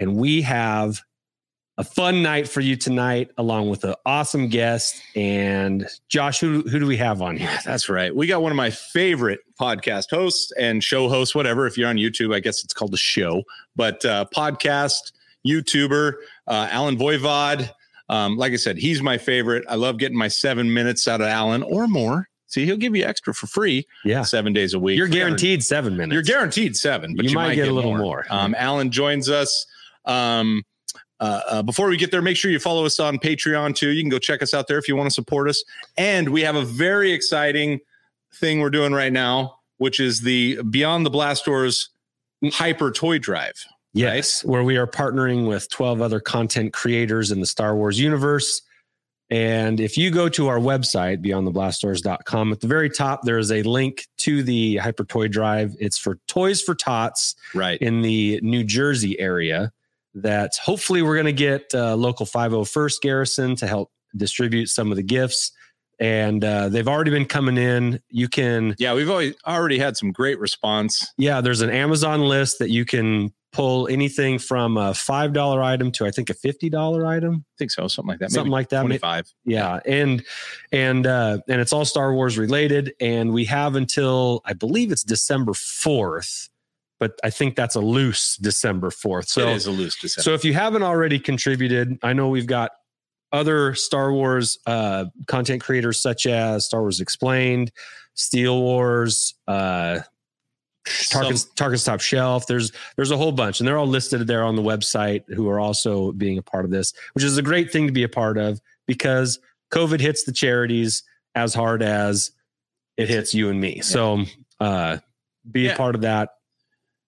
and we have a fun night for you tonight, along with an awesome guest. And Josh, who who do we have on here? That's right. We got one of my favorite podcast hosts and show hosts, whatever. If you're on YouTube, I guess it's called the show, but uh, podcast YouTuber uh, Alan Voivod. Um, like I said, he's my favorite. I love getting my seven minutes out of Alan or more. See, he'll give you extra for free. Yeah, seven days a week. You're guaranteed seven minutes. You're guaranteed seven, but you, you, might, get, a little more. Um, Alan joins us. Um, uh, uh, before we get there, make sure you follow us on Patreon too. You can go check us out there if you want to support us. And we have a very exciting thing we're doing right now, which is the Beyond the Blast Doors Hyper Toy Drive. Yes, right? where we are partnering with 12 other content creators in the Star Wars universe. And if you go to our website, beyondtheblastdoors.com, at the very top, there is a link to the Hyper Toy Drive. It's for Toys for Tots right. in the New Jersey area. That hopefully we're going to get uh, local 501st Garrison to help distribute some of the gifts. And uh, they've already been coming in. You can. Yeah, we've always already had some great response. Yeah, there's an Amazon list that you can pull anything from a five dollar item to I think a fifty dollar item. I think so, something like that. Something like that. Twenty five. Yeah, and and uh, and it's all Star Wars related, and we have until I believe it's December fourth. But I think that's a loose December 4th. So it is a loose December. So if you haven't already contributed, I know we've got other Star Wars uh, content creators such as Star Wars Explained, Steel Wars, uh, Tarkin's, Tarkin's Top Shelf. There's there's a whole bunch, and they're all listed there on the website who are also being a part of this, which is a great thing to be a part of because COVID hits the charities as hard as it hits you and me. Yeah. So uh, be yeah. a part of that.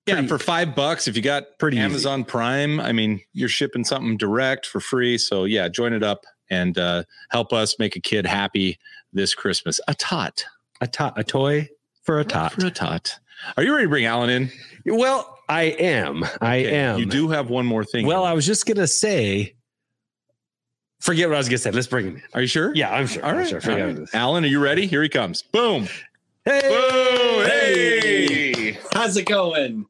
Yeah, pretty, for five bucks, if you got pretty Amazon easy. Prime, I mean, you're shipping something direct for free. So yeah, join it up and uh, help us make a kid happy this Christmas. A tot, a tot, a toy for a tot, for a tot. Are you ready to bring Alan in? Well, I am. Okay. I am. You do have one more thing. Well, I was just gonna say. Forget what I was gonna say. Let's bring him in. Are you sure? Yeah, I'm sure. All right. Sure. Right. Alan, are you ready? Here he comes. Boom. Hey. Boom. Hey. How's it going?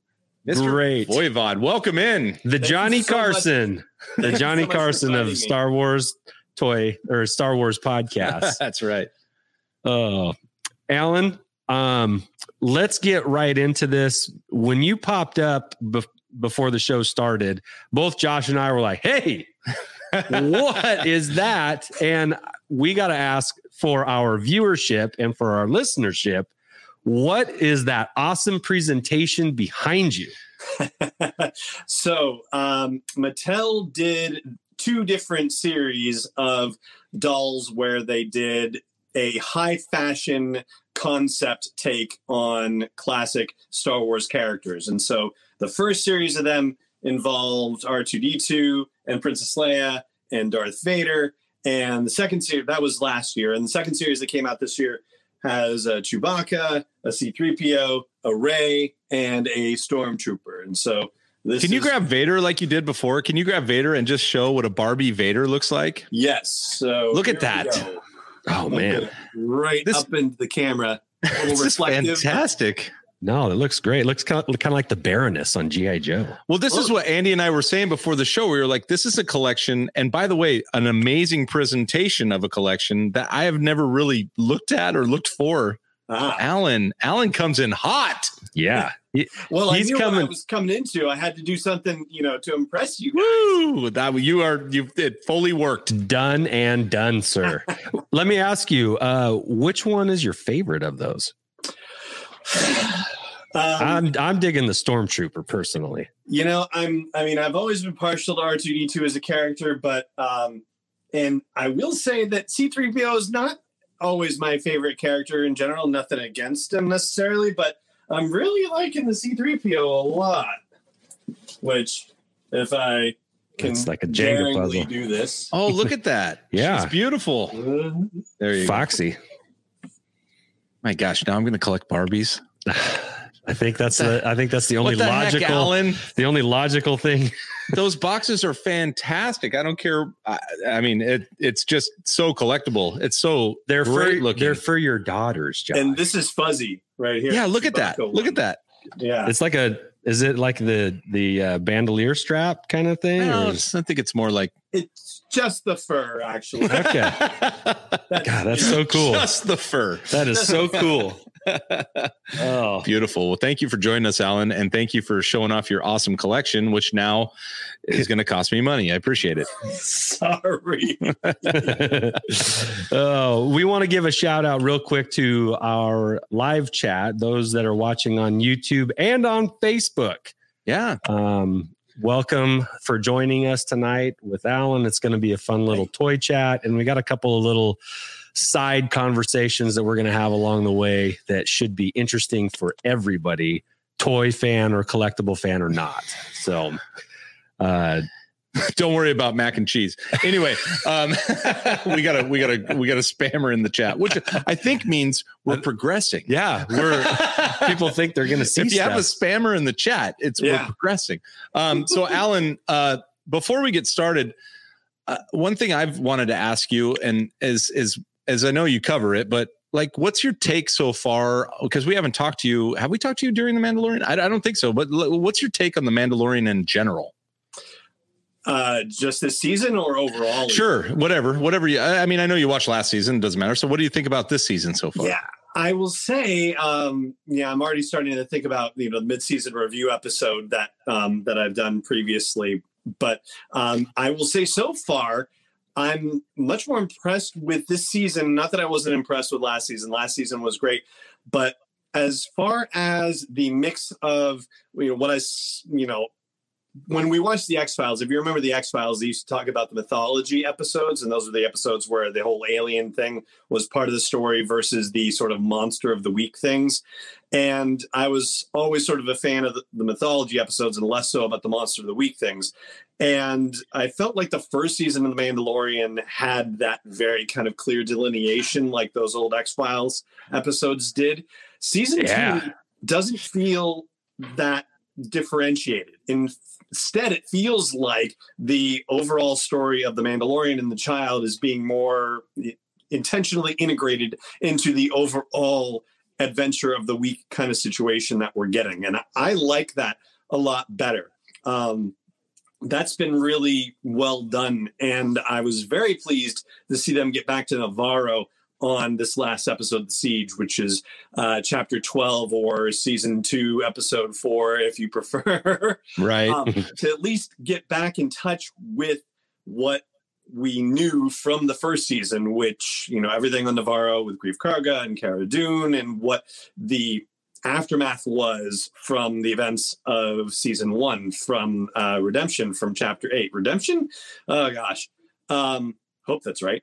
Mr. Great. Voivod, welcome in. The Thank Johnny so Carson. The Johnny so Carson of Star Wars toy or Star Wars podcast. That's right. Oh, Alan, um, let's get right into this. When you popped up be- before the show started, both Josh and I were like, "Hey, what is that?" And we got to ask for our viewership and for our listenership, what is that awesome presentation behind you? so, um, Mattel did two different series of dolls where they did a high fashion concept take on classic Star Wars characters. And so the first series of them involved R2D2 and Princess Leia and Darth Vader. And the second series, that was last year. And the second series that came out this year has a Chewbacca, a C3PO, a Rey, and a Stormtrooper. And so this Can you is, grab Vader like you did before? Can you grab Vader and just show what a Barbie Vader looks like? Yes. So look at that. Oh man, right this, up into the camera. This is fantastic. No, it looks great. It looks kind of, kind of like the Baroness on GI Joe. Well, this is what Andy and I were saying before the show. We were like, "This is a collection," and by the way, an amazing presentation of a collection that I have never really looked at or looked for. Ah. Alan, Alan comes in hot. Yeah. well, he's I knew coming. What I was coming into. I had to do something, you know, to impress you. Guys. Woo! That you are you it fully worked. Done and done, sir. Let me ask you, uh, which one is your favorite of those? Um, I'm I'm digging the stormtrooper personally. You know, I'm I mean, I've always been partial to R2D2 as a character, but um and I will say that C3PO is not always my favorite character in general, nothing against him necessarily, but I'm really liking the C3PO a lot. Which if I can it's like a Jenga puzzle. do this. Oh, look at that. yeah. She's beautiful. there you go. Foxy. Go. My gosh, now I'm going to collect Barbies. I think that's the, I think that's the only the logical heck, the only logical thing. Those boxes are fantastic. I don't care. I, I, mean, it it's just so collectible. It's so they're for looking. they're for your daughters, Josh. And this is fuzzy right here. Yeah, look at that. Look at that. Yeah, it's like a Is it like the the uh, bandolier strap kind of thing? No, or it's- I think it's more like It's just the fur, actually. Okay. God, that's so cool. Just the fur. That is so cool. Oh, Beautiful. Well, thank you for joining us, Alan, and thank you for showing off your awesome collection, which now is going to cost me money. I appreciate it. Sorry. oh, we want to give a shout out real quick to our live chat, those that are watching on YouTube and on Facebook. Yeah. Um, welcome for joining us tonight with Alan. It's going to be a fun little toy chat, and we got a couple of little side conversations that we're going to have along the way that should be interesting for everybody, toy fan or collectible fan or not. So, uh, Don't worry about mac and cheese. Anyway, um, we got a we got a we got a spammer in the chat, which I think means we're progressing. yeah, we're people think they're going to see if you stuff. have a spammer in the chat, it's we're progressing. Um, so, Alan, uh, before we get started, uh, one thing I've wanted to ask you, and is is as I know you cover it, but like, what's your take so far? Because we haven't talked to you. Have we talked to you during the Mandalorian? I, I don't think so. But l- what's your take on the Mandalorian in general? Uh, just this season or overall? Sure, whatever, whatever. You, I mean, I know you watched last season. Doesn't matter. So, what do you think about this season so far? Yeah, I will say, um, yeah, I'm already starting to think about you know the mid-season review episode that um, that I've done previously. But um, I will say, so far, I'm much more impressed with this season. Not that I wasn't impressed with last season. Last season was great, but as far as the mix of you know what I you know when we watched the X Files, if you remember the X Files, they used to talk about the mythology episodes, and those were the episodes where the whole alien thing was part of the story versus the sort of monster of the week things. And I was always sort of a fan of the, the mythology episodes and less so about the monster of the week things. And I felt like the first season of The Mandalorian had that very kind of clear delineation, like those old X Files episodes did. Season Yeah. two doesn't feel that differentiated. Instead, it feels like the overall story of the Mandalorian and the child is being more intentionally integrated into the overall adventure of the week kind of situation that we're getting. And I like that a lot better. Um, that's been really well done. And I was very pleased to see them get back to Nevarro on this last episode of The Siege, which is uh, chapter 12 or season two, episode four, if you prefer. Right. um, to at least get back in touch with what we knew from the first season, which, you know, everything on Nevarro with Greef Karga and Cara Dune and what the aftermath was from the events of season one from uh, Redemption from chapter eight. Redemption? Oh, gosh. Um, hope that's right.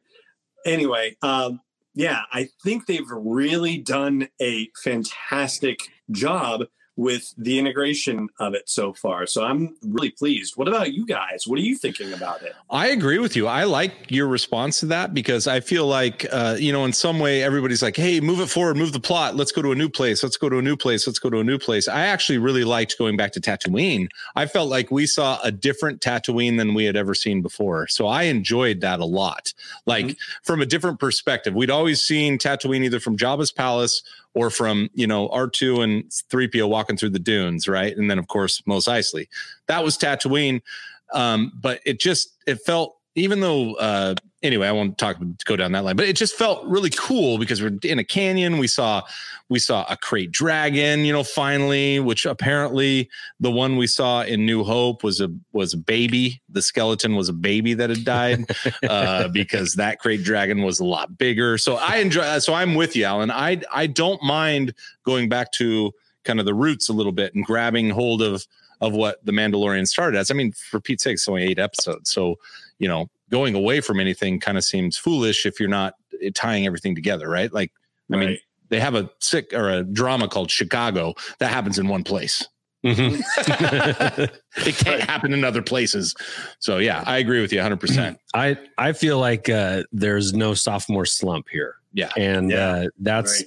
Anyway, um, yeah, I think they've really done a fantastic job with the integration of it so far. So I'm really pleased. What about you guys? What are you thinking about it? I agree with you. I like your response to that because I feel like, uh, you know, in some way, everybody's like, hey, move it forward, move the plot. Let's go to a new place. Let's go to a new place. Let's go to a new place. I actually really liked going back to Tatooine. I felt like we saw a different Tatooine than we had ever seen before. So I enjoyed that a lot. Like from a different perspective, we'd always seen Tatooine either from Jabba's palace or from, you know, R2 and 3PO walking through the dunes, right? And then, of course, Mos Eisley. That was Tatooine um, but it just it felt even though uh, anyway i won't talk go down that line but it just felt really cool because we're in a canyon we saw we saw a krayt dragon you know finally which apparently the one we saw in new hope was a was a baby the skeleton was a baby that had died uh, because that krayt dragon was a lot bigger so i enjoy so i'm with you alan i i don't mind going back to kind of the roots a little bit and grabbing hold of of what the Mandalorian started as. I mean, for Pete's sake, it's only eight episodes. So, you know, going away from anything kind of seems foolish if you're not eh, tying everything together, right? Like, I mean, they have a sick or a drama called Chicago that happens in one place. Mhm. It can't happen in other places. So, yeah, I agree with you 100%. I I feel like uh, there's no sophomore slump here, Yeah. and Yeah. uh, that's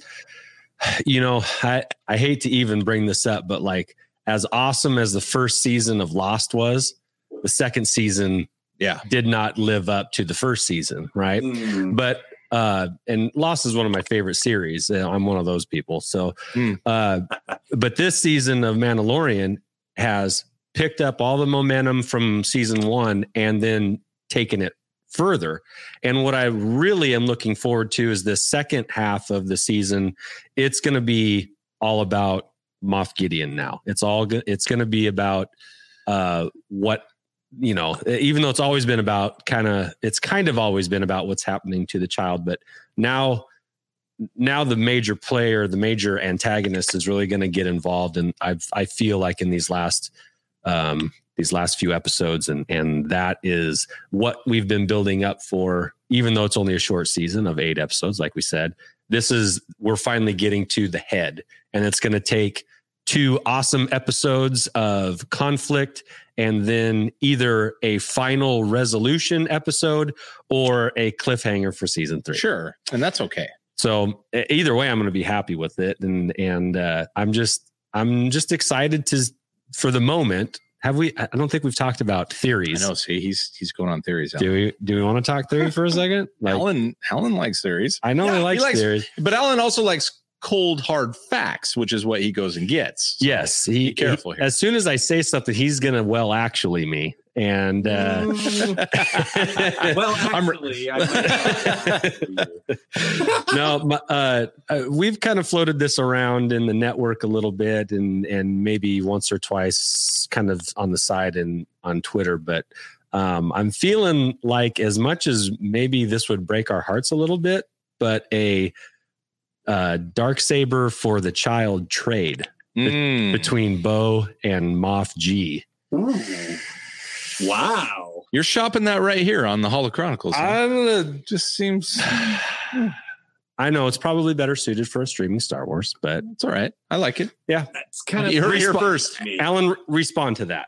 Right. you know I I hate to even bring this up, but like as awesome as the first season of Lost was, the second season Yeah. did not live up to the first season, right? Mm, But uh, and Lost is one of my favorite series. I'm one of those people. So, Hmm. uh, but this season of Mandalorian, has picked up all the momentum from season one and then taken it further. And what I really am looking forward to is the second half of the season. It's going to be all about Moff Gideon now. It's all go- it's going to be about uh, what you know. Even though it's always been about kind of it's kind of always been about what's happening to the child, but now now the major player, the major antagonist is really going to get involved, and I I feel like in these last um, these last few episodes, and and that is what we've been building up for. Even though it's only a short season of eight episodes, like we said, this is we're finally getting to the head, and it's going to take two awesome episodes of conflict and then either a final resolution episode or a cliffhanger for season three. Sure. And that's okay. So either way, I'm going to be happy with it, and and uh, I'm just I'm just excited to for the moment. Have we? I don't think we've talked about I theories. know. See, he's he's going on theories. Do we? Do we want to talk theory for a second? Like, Alan Alan likes theories, I know Yeah, he he likes, likes- theories. but Alan also likes cold hard facts, which is what he goes and gets. Yes, he. Be careful he- here. as soon as I say something, he's gonna well actually me, and uh, well, I'm- actually, no, my- uh, uh, we've kind of floated this around in the network a little bit, and and maybe once or twice, kind of on the side and on Twitter. But um, I'm feeling like, as much as maybe this would break our hearts a little bit, but a uh, dark saber for the child trade Mm. between Bo and Moff G. Ooh. Wow. You're shopping that right here on the Hall of Chronicles. huh? I'm gonna just seems I know it's probably better suited for a streaming Star Wars, but it's all right. I like it. Yeah, that's kind of You heard it here first. Alan, respond to that.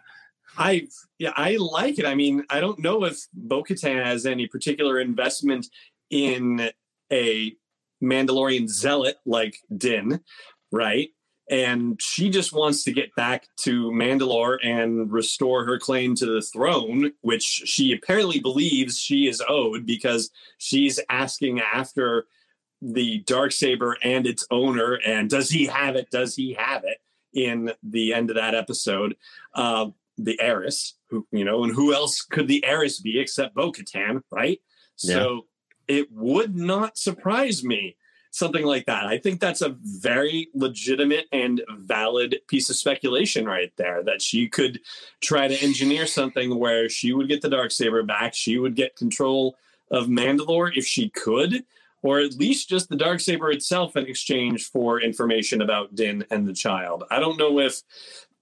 I yeah, I like it. I mean, I don't know if Bo-Katan has any particular investment in a Mandalorian zealot like Din, right? And she just wants to get back to Mandalore and restore her claim to the throne, which she apparently believes she is owed because she's asking after the dark saber and its owner and does he have it does he have it in the end of that episode uh, the heiress, who you know, and who else could the heiress be except Bo Katan, right? So it would not surprise me something like that. I think that's a very legitimate and valid piece of speculation right there that she could try to engineer something where she would get the dark saber back, she would get control of Mandalore if she could, or at least just the dark saber itself in exchange for information about Din and the child. I don't know if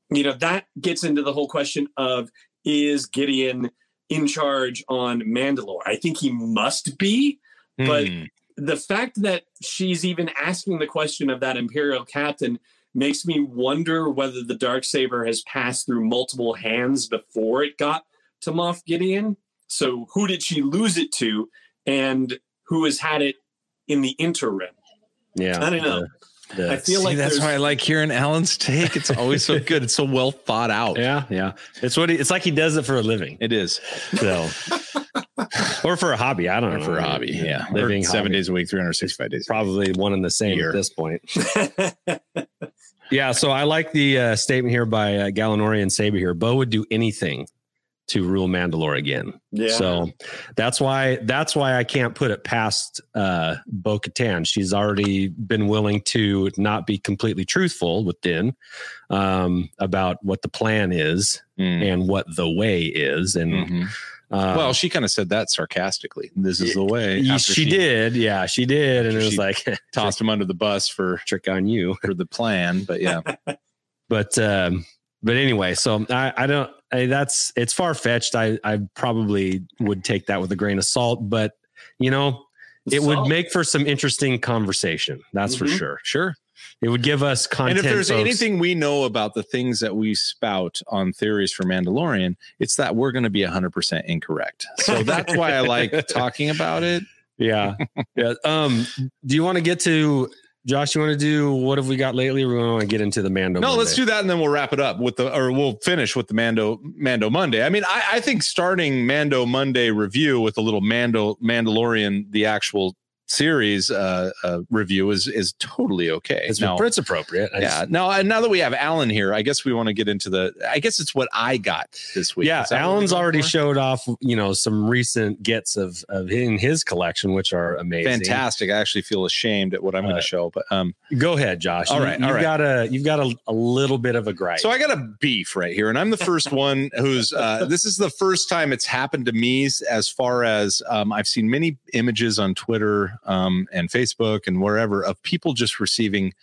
you know that gets into the whole question of is Gideon in charge on Mandalore? I think he must be, But- Hmm. the fact that she's even asking the question of that imperial captain makes me wonder whether the dark saber has passed through multiple hands before it got to Moff Gideon. So who did she lose it to, and who has had it in the interim? Yeah, I don't know. The- the- I feel See, like that's why I like hearing Alan's take. It's always so good. It's so well thought out. yeah, yeah. It's what he, it's like he does it for a living. It is So, or for a hobby. I don't or know. for a hobby. Yeah, living seven hobby. days a week, three hundred sixty-five days. Probably one and the same Year. at this point. Yeah, so I like the uh, statement here by uh, Gallinori and Saber here. Bo would do anything to rule Mandalore again. yeah. So that's why that's why I can't put it past uh, Bo Katan. She's already been willing to not be completely truthful with Din um, about what the plan is Mm. and what the way is. And Mhm. uh, well, she kind of said that sarcastically. This is the way. she, after did, yeah, she did, and it was like tossed him under the bus for trick on you. for the plan. But yeah, but um but anyway so i i don't I, that's it's far-fetched i i probably would take that with a grain of salt but you know it would make for some interesting conversation that's for Mhm. sure sure. it would give us content and if there's folks. anything we know about the things that we spout on theories for Mandalorian, it's that we're going to be 100% incorrect. So that's why I like talking about it. yeah yeah um do you want to get to josh you want to do what have we got lately we want to get into the mando No, let's do that and then we'll wrap it up with the, or we'll finish with the Mando Mando Monday. I mean, I, I think starting Mando Monday review with a little Mando Mandalorian, the actual series uh, uh, review is is totally okay. It's, Now- it's appropriate. I yeah. just- Now, now that we have Alan here, I guess we want to get into the. I guess it's what I got this week. yeah. Is that what we're Alan's already for? showed off, you know, some recent gets of of in his collection, which are amazing. fantastic. I actually feel ashamed at what I'm going Uh, to show, but um, Go ahead, Josh. All You- right, you've all right. got a you've got a, a little bit of a gripe. So I got a beef right here, and I'm the first one who's. Uh, this is the first time it's happened to me. As far as um, I've seen many images on Twitter um, and Facebook and wherever of people just receiving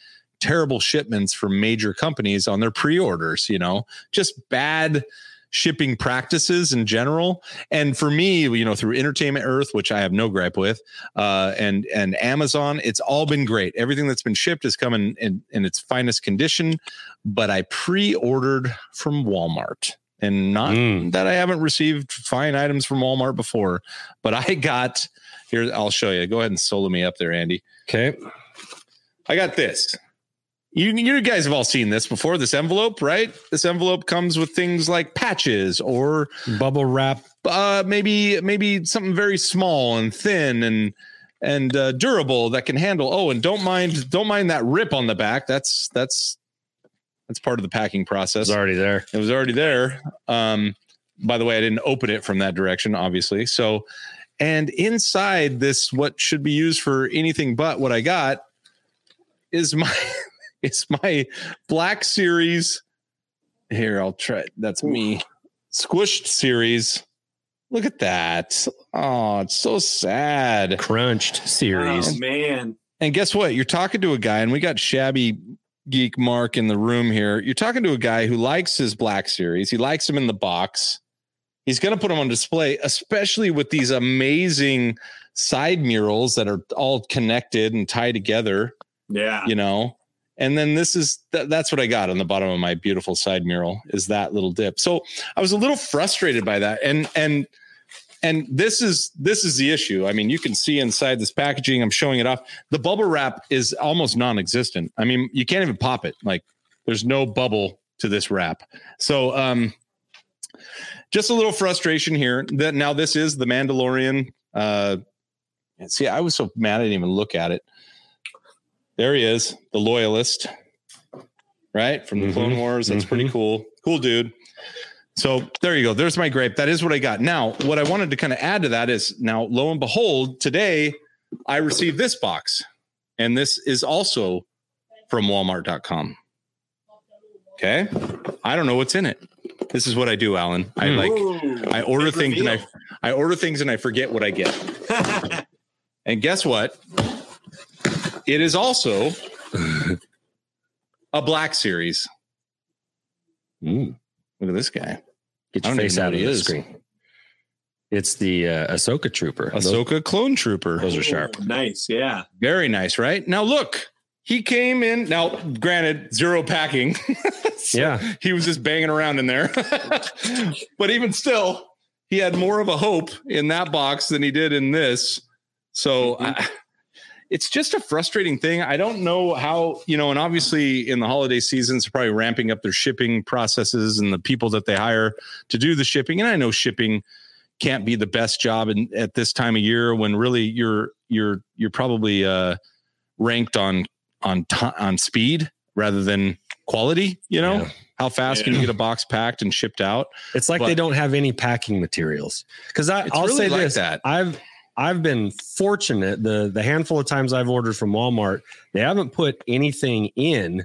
terrible shipments from major companies on their pre-orders. You know, just bad shipping practices in general. And for me, you know, through Entertainment Earth, which I have no gripe with, uh, and and Amazon, it's all been great. Everything that's been shipped has come in in, in its finest condition but I pre-ordered from Walmart. And not Mm. that I haven't received fine items from Walmart before, but I got here. I'll show you. Go ahead and solo me up there, Andy. okay. I got this. You, you guys have all seen this before. This envelope, right? This envelope comes with things like patches or Bubble wrap. uh, maybe maybe something very small and thin and and uh, durable that can handle. Oh, and don't mind don't mind that rip on the back. That's that's that's part of the packing process. It's already there. It was already there. Um, by the way, I didn't open it from that direction, obviously. So, and inside this, what should be used for anything but what I got is my it's my Black Series. Here, I'll try. That's me. Squished series. Look at that. Oh, it's so sad. Crunched series. Oh man. And guess what? You're talking to a guy, and we got shabby geek Mark in the room here. You're talking to a guy who likes his Black Series. He likes them in the box. He's going to put them on display, especially with these amazing side murals that are all connected and tied together. Yeah. You know. And then this is th- that's what I got on the bottom of my beautiful side mural is that little dip. So I was a little frustrated by that, and and and this is this is the issue. I mean, you can see inside this packaging. I'm showing it off. The bubble wrap is almost non-existent. I mean, you can't even pop it. Like there's no bubble to this wrap. So um just a little frustration here. That now this is the Mandalorian. Uh see, I was so mad I didn't even look at it. There he is, the loyalist, right? From the Clone Mhm. Wars. That's pretty cool. Cool dude. So there you go. There's my grape. That is what I got. Now, what I wanted to kind of add to that is now, lo and behold, today I received this box, and this is also from Walmart.com. Okay. I don't know what's in it. This is what I do, Alan. I Hmm. like Ooh, I order big things and I. I order things and I forget what I get. And guess what? It is also a black series. Mm. Look at this guy. Get your face out of the is. screen. It's the uh, Ahsoka Trooper. Those- Ahsoka clone trooper. Those are sharp. Ooh, Nice. Yeah. Very nice, right? Now look, he came in. Now, granted, zero packing. So Yeah. he was just banging around in there. but even still, he had more of a hope in that box than he did in this. So I, it's just a frustrating thing. I don't know how, you know, and obviously in the holiday seasons, they're probably ramping up their shipping processes and the people that they hire to do the shipping. And I know shipping can't be the best job in, at this time of year when really you're you're you're probably uh ranked on on ti on speed rather than quality you know Yeah. how fast can you get a box packed and shipped out It's like But- they don't have any packing materials. Because I'll really say like this: that. I've I've been fortunate. the The handful of times I've ordered from Walmart, they haven't put anything in,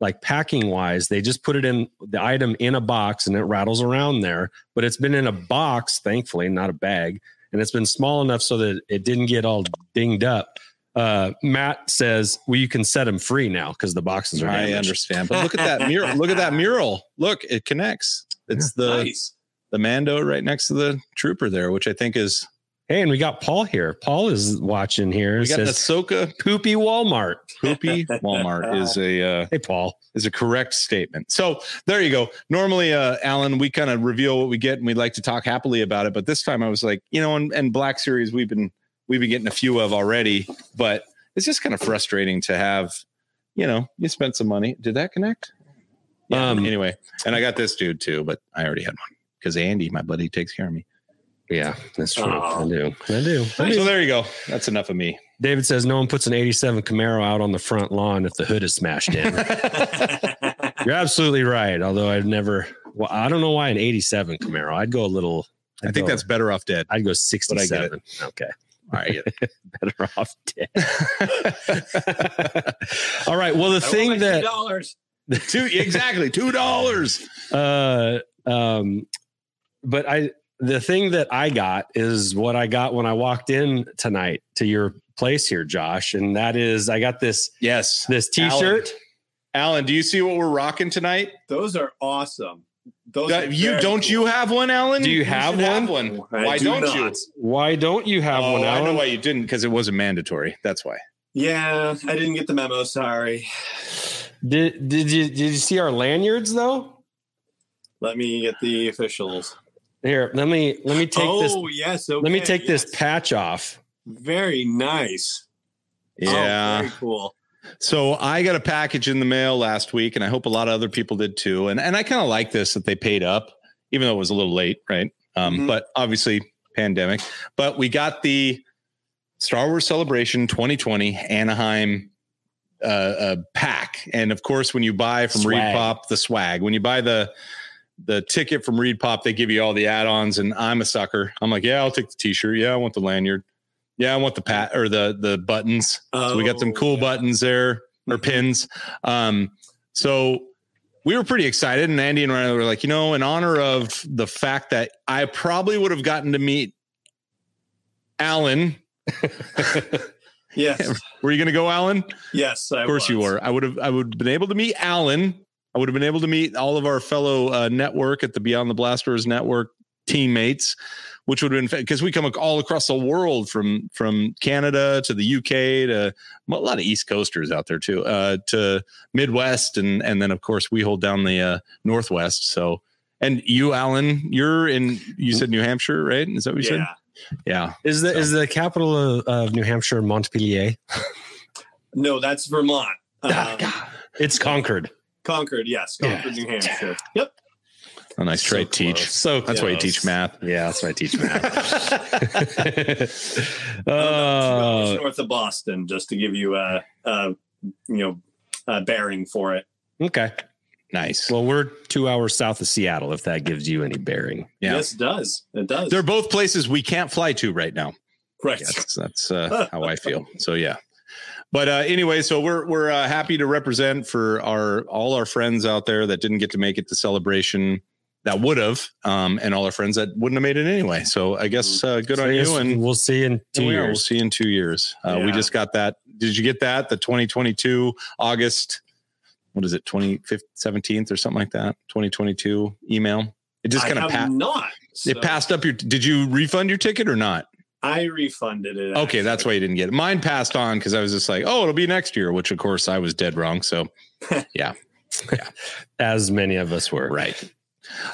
like packing wise. They just put it in the item in a box and it rattles around there. But it's been in a box, thankfully, not a bag, and it's been small enough so that it didn't get all dinged up. Uh, Matt says, "Well, you can set them free now because the boxes are." i understand but look at that mural look at that mural look it connects it's the nice. the mando right next to the trooper there which i think is Hey, and we got Paul here. Paul is watching here. we It got says, ahsoka poopy Walmart. poopy walmart is a uh Hey, Paul. is a correct statement. So there you go. Normally, uh, Alan, we kind of reveal what we get and we like to talk happily about it. But this time I was like, you know, and, and Black Series we've been we've been getting a few of already, but it's just kind of frustrating to have, you know, you spent some money. Did that connect? Yeah. Um, anyway, and I got this dude too, but I already had one because Andy, my buddy, takes care of me. Yeah, that's true. Oh. I do. I do. I do. So there you go. That's enough of me. David says no one puts an 87 Camaro out on the front lawn if the hood is smashed in. You're absolutely right. Although I've never, well, I don't know why an 87 Camaro. I'd go a little. I I'd think go- that's better off dead. I'd go But I get 67. Okay. All right. Better off dead. All right. Well, the thing that dollars. Two exactly two dollars. uh um but i the thing that i got is what i got when i walked in tonight to your place here josh and that is i got this Yes, this t-shirt Alan. Do you see what we're rocking tonight? Those are awesome. Those are you don't you have one, Alan? Do you have should one? I Why do don't not. you? why don't you have oh, one I know Alan? why you didn't because it wasn't mandatory. That's why. Yeah, I didn't get the memo. Sorry. did, did you did you see our lanyards though Let me get the officials. here let me let me take oh this yes. let me okay, take this patch off Very nice. Oh, Yeah. very cool. So I got a package in the mail last week, and I hope a lot of other people did too. And and I kind of like this that they paid up, even though it was a little late, right? Um, Mhm. But obviously, pandemic. But we got the Star Wars Celebration 2020 Anaheim uh, uh, pack, and of course, when you buy from Reed Pop, the swag. When you buy the the ticket from ReedPop, they give you all the add-ons, and I'm a sucker. I'm like, yeah, I'll take the T-shirt. Yeah, I want the lanyard. Yeah, I want the pat or the the buttons. So we got some Oh, cool yeah. buttons there or Mhm. pins. Um, so we were pretty excited, and Andy and I were like, you know, in honor of the fact that I probably would have gotten to meet Alan. Yes. Were you going to go, Alan? Yes. I Of course you were. I would have. I would have been able to meet Alan. I would have been able to meet all of our fellow uh, network at the Beyond the Blast Doors network teammates, which would have been because we come all across the world from from Canada to the UK to well, a lot of East Coasters out there too, uh, to Midwest, and and then of course we hold down the uh, Northwest. So. And you, Alan, you're in. You said New Hampshire, right? Is that what you said? Yeah. Yeah. is the So- is the capital of, of new hampshire montpelier No, that's Vermont. Um, it's concord Concord, yes. Yeah. Concord, New Hampshire. Yep. A nice So trade teach. close. so That's why you teach math. Yeah, that's why I teach math. Uh, uh, north of Boston, just to give you a, a you know a bearing for it. okay. Nice. Well, we're two hours south of Seattle, if that gives you any bearing. Yeah. Yes, it does. It does. They're both places we can't fly to right now. right. Yes, that's uh, how I feel. So yeah. But uh, anyway, so we're we're uh, happy to represent for our all our friends out there that didn't get to make it to celebration that would have, um, and all our friends that wouldn't have made it anyway. So I guess uh, good So on you, and we'll see in two are. We'll years. see in two years. Uh, We just got that. Did you get that? The 2022 August, what is it, 17th or something like that? 2022 email. It just kind of passed. not. It passed up your. Did you refund your ticket or not? I refunded it. Okay, that's why you didn't get it. Mine passed on because I was just like, oh, it'll be next year, which of course I was dead wrong. So yeah. yeah. As many of us were. right.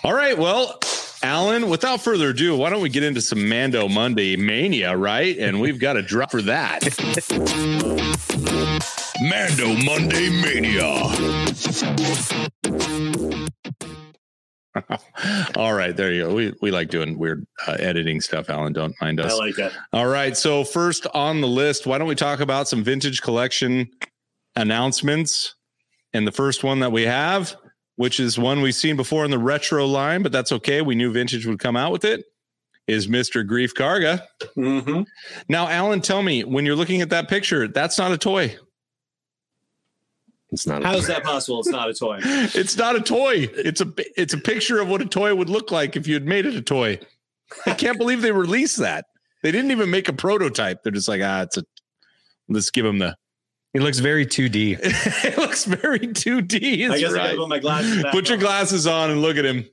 All right. Well, Alan, without further ado, why don't we get into some Mando Monday mania, right? And we've got a drop for that. Mando Monday Mania. All right, there you go. We we like doing weird uh, editing stuff, Alan. Don't mind us. I like it. All right. So first on the list, why don't we talk about some vintage collection announcements? And the first one that we have, which is one we've seen before in the retro line, but that's okay. We knew vintage would come out with it. Is Mr. Greef Karga. hmm Now, Alan, tell me when you're looking at that picture, that's not a toy. It's not. A toy. How is that possible? It's not a toy. It's not a toy. It's a it's a picture of what a toy would look like if you had made it a toy. I can't believe they released that. They didn't even make a prototype. They're just like, ah, it's a let's give them the it looks very 2D. it looks very 2D. I That's guess I right. gotta put my glasses back Put your glasses on and look at him.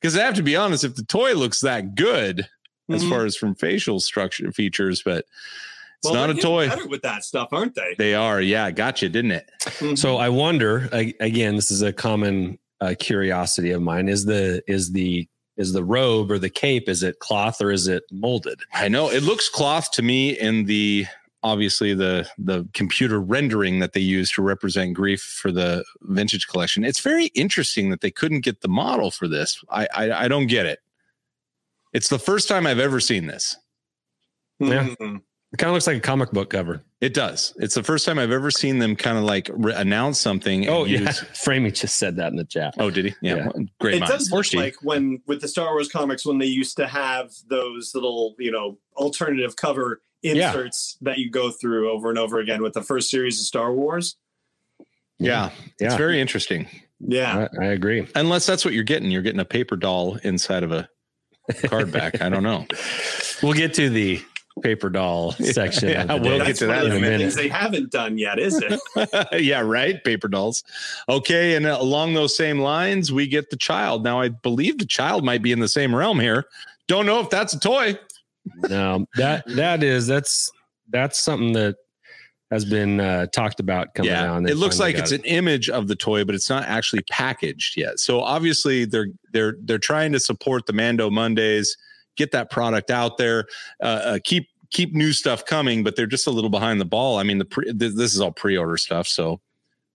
Because I have to be honest, if the toy looks that good as Mhm. far as from facial structure features, but it's Well, not they're a getting toy. Better with that stuff, aren't they? They are. Yeah, gotcha, didn't it? Mhm. So I wonder a- again. This is a common uh, curiosity of mine. Is the is the is the robe or the cape? Is it cloth or is it molded? I know it looks cloth to me in the obviously the the computer rendering that they use to represent Greef for the vintage collection. It's very interesting that they couldn't get the model for this. I I, I don't get it. It's the first time I've ever seen this. Yeah. Mhm. It kind of looks like a comic book cover. It does. It's the first time I've ever seen them kind of like re- announce something. and Oh yeah, use- Framey just said that in the chat. Oh, did he? Yeah. Yeah. well, Great it minds. does look course like when with the Star Wars comics when they used to have those little you know alternative cover Yeah. inserts that you go through over and over again with the first series of Star Wars. Yeah. Yeah. It's very interesting. Yeah, I, I agree. Unless that's what you're getting. You're getting a paper doll inside of a card back. I don't know. We'll get to the paper doll section. Yeah, of we'll day. get to that of in a things minute. they haven't done yet, is it? yeah, right. Paper dolls. Okay. And uh, along those same lines, we get the child. Now, I believe the child might be in the same realm here. Don't know if that's a toy. No, that that is that's that's something that has been uh, talked about coming yeah. down. It looks like it's an image of the toy, but it's not actually packaged yet. So obviously they're they're they're trying to support the Mando Mondays, get that product out there, uh, uh, keep keep new stuff coming, but they're just a little behind the ball. I mean, the pre, th- this is all pre-order stuff, so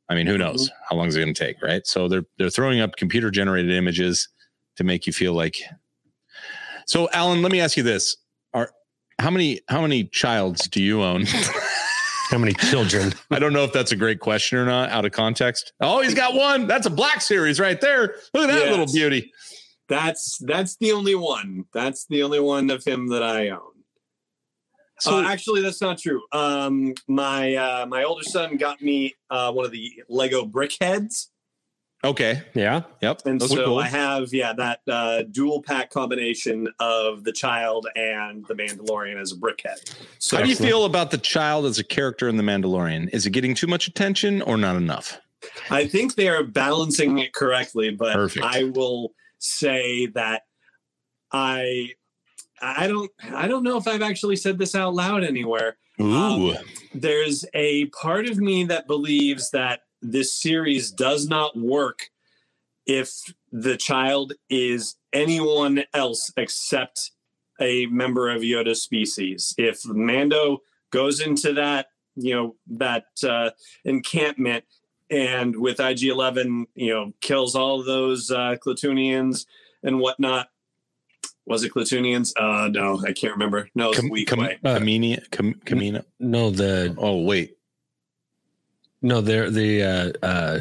I mean, who knows how long is it going to take, right? So they're they're throwing up computer generated images to make you feel like. So, Alan, let me ask you this: how many how many childs do you own? how many children. I don't know if that's a great question or not out of context. Oh, he's got one. That's a black series right there. Look at that Yes. little beauty. That's that's the only one. That's the only one of him that I own. So uh, actually, that's not true. Um, my uh, my older son got me uh, one of the Lego brick heads, okay. Yeah, Yep. and Those so cool. I have yeah that uh, dual pack combination of the child and the Mandalorian as a brickhead. So How do you feel about the child as a character in The Mandalorian? Is it getting too much attention or not enough? I think they are balancing it correctly, but Perfect. I will say that I I don't I don't know if I've actually said this out loud anywhere. Ooh. there's a part of me that believes that this series does not work if the child is anyone else except a member of Yoda's species. If Mando goes into that, you know, that uh, encampment and with IG-11, you know, kills all those uh, Klatooinians and whatnot. Was it Klatooinians? Uh, no, I can't remember. No, it's Com- weak com- way. Uh, Kamini- Kam- Kamina. no, the Oh, wait. No, they're the uh, uh,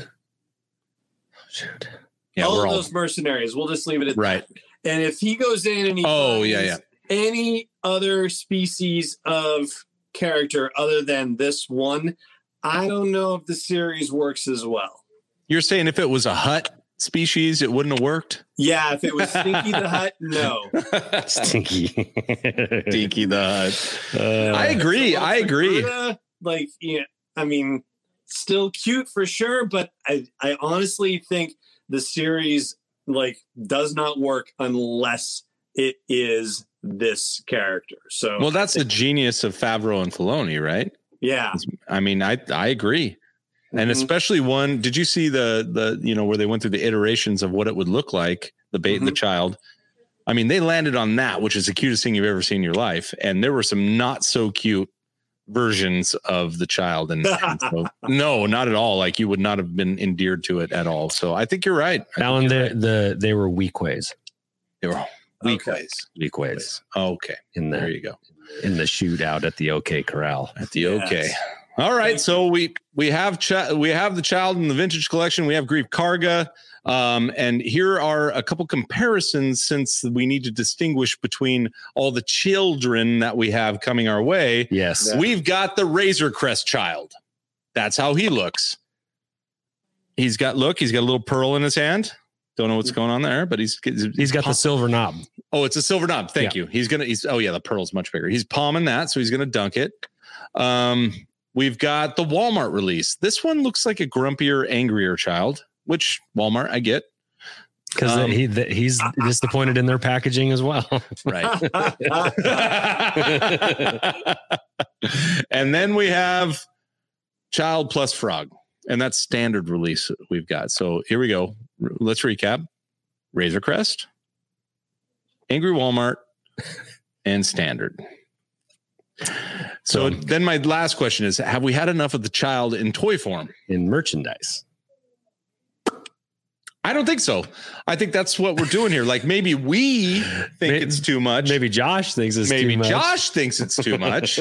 shoot. Yeah, all we're of all those mercenaries. We'll just leave it at right. that. And if he goes in and he Oh, yeah, finds any other species of character other than this one, I don't know if the series works as well. You're saying if it was a Hutt species, it wouldn't have worked? Yeah, if it was Stinky the Hutt, no. Stinky. Stinky the Hutt. Uh, I agree. I agree. Yoda, Like, yeah, I mean, still cute for sure, but I, I honestly think the series like does not work unless it is this character. So Well, that's the genius of Favreau and Filoni, right? yeah, I mean, I I agree. And Mhm. especially one, did you see the the you know where they went through the iterations of what it would look like, the bait and the child? I mean, they landed on that, which is the cutest thing you've ever seen in your life. And there were some not so cute versions of the child. And, and so, no, not at all. Like you would not have been endeared to it at all. So I think you're right. I Alan, you're the, right. the they were Weequays, they were weak Okay. ways. Weequays Okay. in There the you go. in the shootout at the OK Corral. At the Yes. okay. All right. So we we have ch- we have the child in the vintage collection. We have Greef Karga. Um, and here are a couple comparisons since we need to distinguish between all the children that we have coming our way. Yes. Yeah. We've got the Razor Crest child. That's how he looks. He's got look, he's got a little pearl in his hand. Don't know what's going on there, but he's He's got the silver knob. Oh, it's a silver knob. Thank you. He's gonna. He's. Oh yeah, the pearl's much bigger. He's palming that, so he's gonna dunk it. Um, we've got the Walmart release. This one looks like a grumpier, angrier child, which Walmart I get. Because Um, he the, he's disappointed in their packaging as well. Right. and then we have Child plus Frog, and that's standard release we've got. So here we go. Let's recap: Razor Crest, Angry Walmart, and Standard. So then my last question is: Have we had enough of the child in toy form? in merchandise. I don't think so. I think that's what we're doing here. Like maybe we think May- it's too much. Maybe Josh thinks it's maybe too much. Josh thinks it's too much.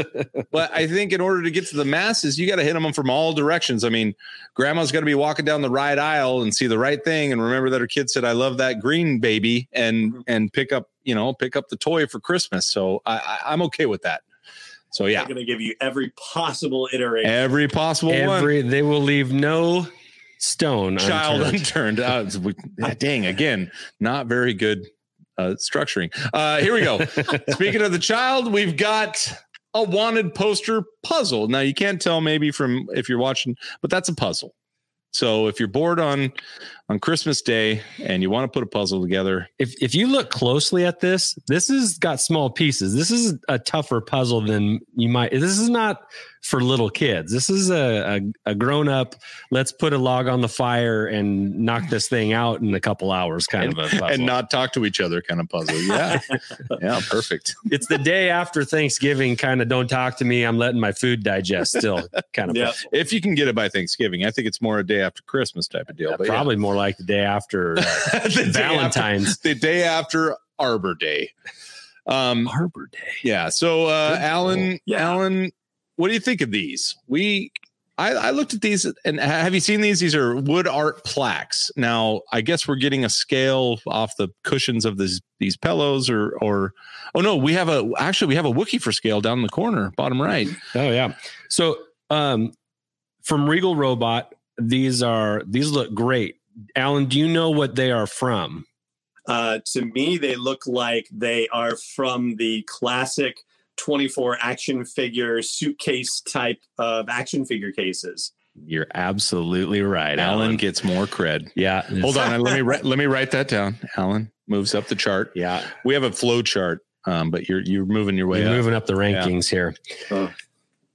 but I think in order to get to the masses, you got to hit them from all directions. I mean, grandma's got to be walking down the right aisle and see the right thing, and remember that her kid said, "I love that green baby," and and pick up you know pick up the toy for Christmas. So I, I I'm okay with that. So yeah, They're going to give you every possible iteration. every possible one. They will leave no stone child unturned. unturned. Uh, it's- we- ah, dang, again, not very good uh, structuring. Uh, here we go. Speaking of the child, we've got a wanted poster puzzle. Now you can't tell maybe from if you're watching, but that's a puzzle. So if you're bored on on Christmas Day and you want to put a puzzle together, if if you look closely at this, this has got small pieces. This is a tougher puzzle than you might. This is not for little kids. This is a a, a grown up. Let's put a log on the fire and knock this thing out in a couple hours kind of a puzzle. and not talk to each other kind of puzzle. Yeah, yeah, perfect. it's the day after Thanksgiving kind of don't talk to me. I'm letting my food digest still kind of. Yeah. puzzle. If you can get it by Thanksgiving, I think it's more a day after Christmas type of deal. but yeah. Probably more like the day after uh, The day after- Valentine's the day after Arbor Day. Um, Arbor Day. yeah. So, uh, Good Alan, Yeah. Alan, what do you think of these? We, I, I looked at these, and have you seen these? These are wood art plaques. Now, I guess we're getting a scale off the cushions of these these pillows, or or oh no, we have a actually we have a Wookiee for scale down in the corner, bottom right. Oh yeah. So um from Regal Robot, these are these look great. Alan, do you know what they are from? Uh, to me, they look like they are from the classic 24 action figure suitcase type of action figure cases. You're absolutely right, Alan Alan. gets more cred. Yeah. Hold on, let me write, let me write that down. Alan moves up the chart. Yeah. We have a flow chart, um, but you're you're moving your way We're up. moving up the rankings here. Oh.